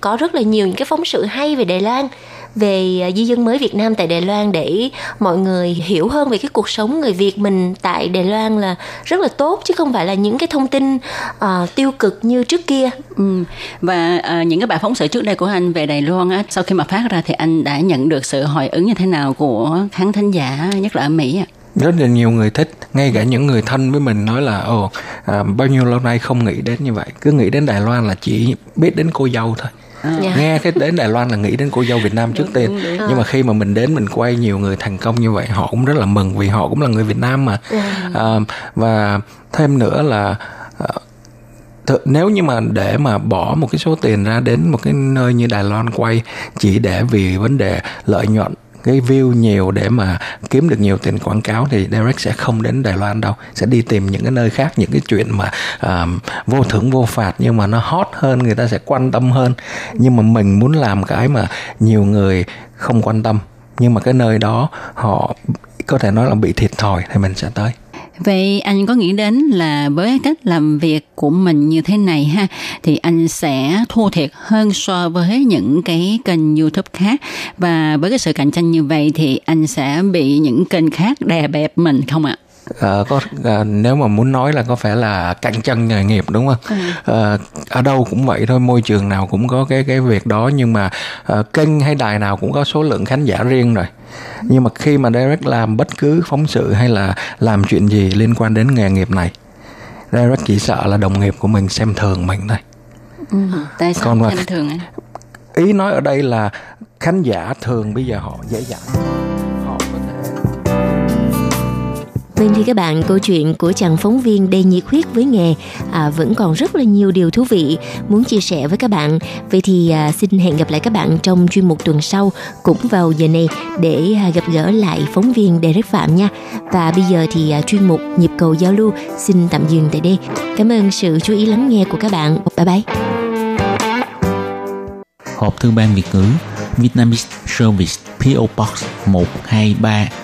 có rất là nhiều những cái phóng sự hay về Đài Loan về à, di dân mới Việt Nam tại Đài Loan để mọi người hiểu hơn về cái cuộc sống người Việt mình tại Đài Loan là rất là tốt chứ không phải là những cái thông tin à, tiêu cực như trước kia. Ừ. Và à, những cái bài phóng sự trước đây của anh về Đài Loan á, sau khi mà phát ra thì anh đã nhận được sự hồi ứng như thế nào của khán thính giả nhất là ở Mỹ ạ? Rất là nhiều người thích, ngay cả những người thân với mình nói là ồ à, bao nhiêu lâu nay không nghĩ đến như vậy, cứ nghĩ đến Đài Loan là chỉ biết đến cô dâu thôi. Dạ. Nghe cái đến Đài Loan là nghĩ đến cô dâu Việt Nam trước tiên. Nhưng mà khi mà mình đến mình quay nhiều người thành công như vậy, họ cũng rất là mừng vì họ cũng là người Việt Nam mà. À, và thêm nữa là à, Th- nếu như mà để mà bỏ một cái số tiền ra đến một cái nơi như Đài Loan quay chỉ để vì vấn đề lợi nhuận cái view nhiều để mà kiếm được nhiều tiền quảng cáo thì Derek sẽ không đến Đài Loan đâu. Sẽ đi tìm những cái nơi khác những cái chuyện mà uh, vô thưởng vô phạt nhưng mà nó hot hơn người ta sẽ quan tâm hơn. Nhưng mà mình muốn làm cái mà nhiều người không quan tâm. Nhưng mà cái nơi đó họ có thể nói là bị thiệt thòi thì mình sẽ tới. Vậy anh có nghĩ đến là với cách làm việc của mình như thế này ha, thì anh sẽ thua thiệt hơn so với những cái kênh YouTube khác và với cái sự cạnh tranh như vậy thì anh sẽ bị những kênh khác đè bẹp mình không ạ? Ờ, có à, nếu mà muốn nói là có phải là cạnh tranh nghề nghiệp đúng không? Ờ, ở đâu cũng vậy thôi, môi trường nào cũng có cái cái việc đó nhưng mà ờ, kênh hay đài nào cũng có số lượng khán giả riêng rồi. Nhưng mà khi mà Derek làm bất cứ phóng sự hay là làm chuyện gì liên quan đến nghề nghiệp này, Derek chỉ sợ là đồng nghiệp của mình xem thường mình thôi. Ừ. Tại sao Còn mà- thường anh? Ý nói ở đây là khán giả thường bây giờ họ dễ dãi. Vâng thưa các bạn, câu chuyện của chàng phóng viên đầy nhiệt huyết với nghề à, vẫn còn rất là nhiều điều thú vị muốn chia sẻ với các bạn. Vậy thì à, xin hẹn gặp lại các bạn trong chuyên mục tuần sau cũng vào giờ này để à, gặp gỡ lại phóng viên Derek Phạm nha. Và bây giờ thì à, chuyên mục nhịp cầu giao lưu xin tạm dừng tại đây. Cảm ơn sự chú ý lắng nghe của các bạn. Bye bye. Hộp thư ban Việt ngữ Vietnamese Service PO Box 123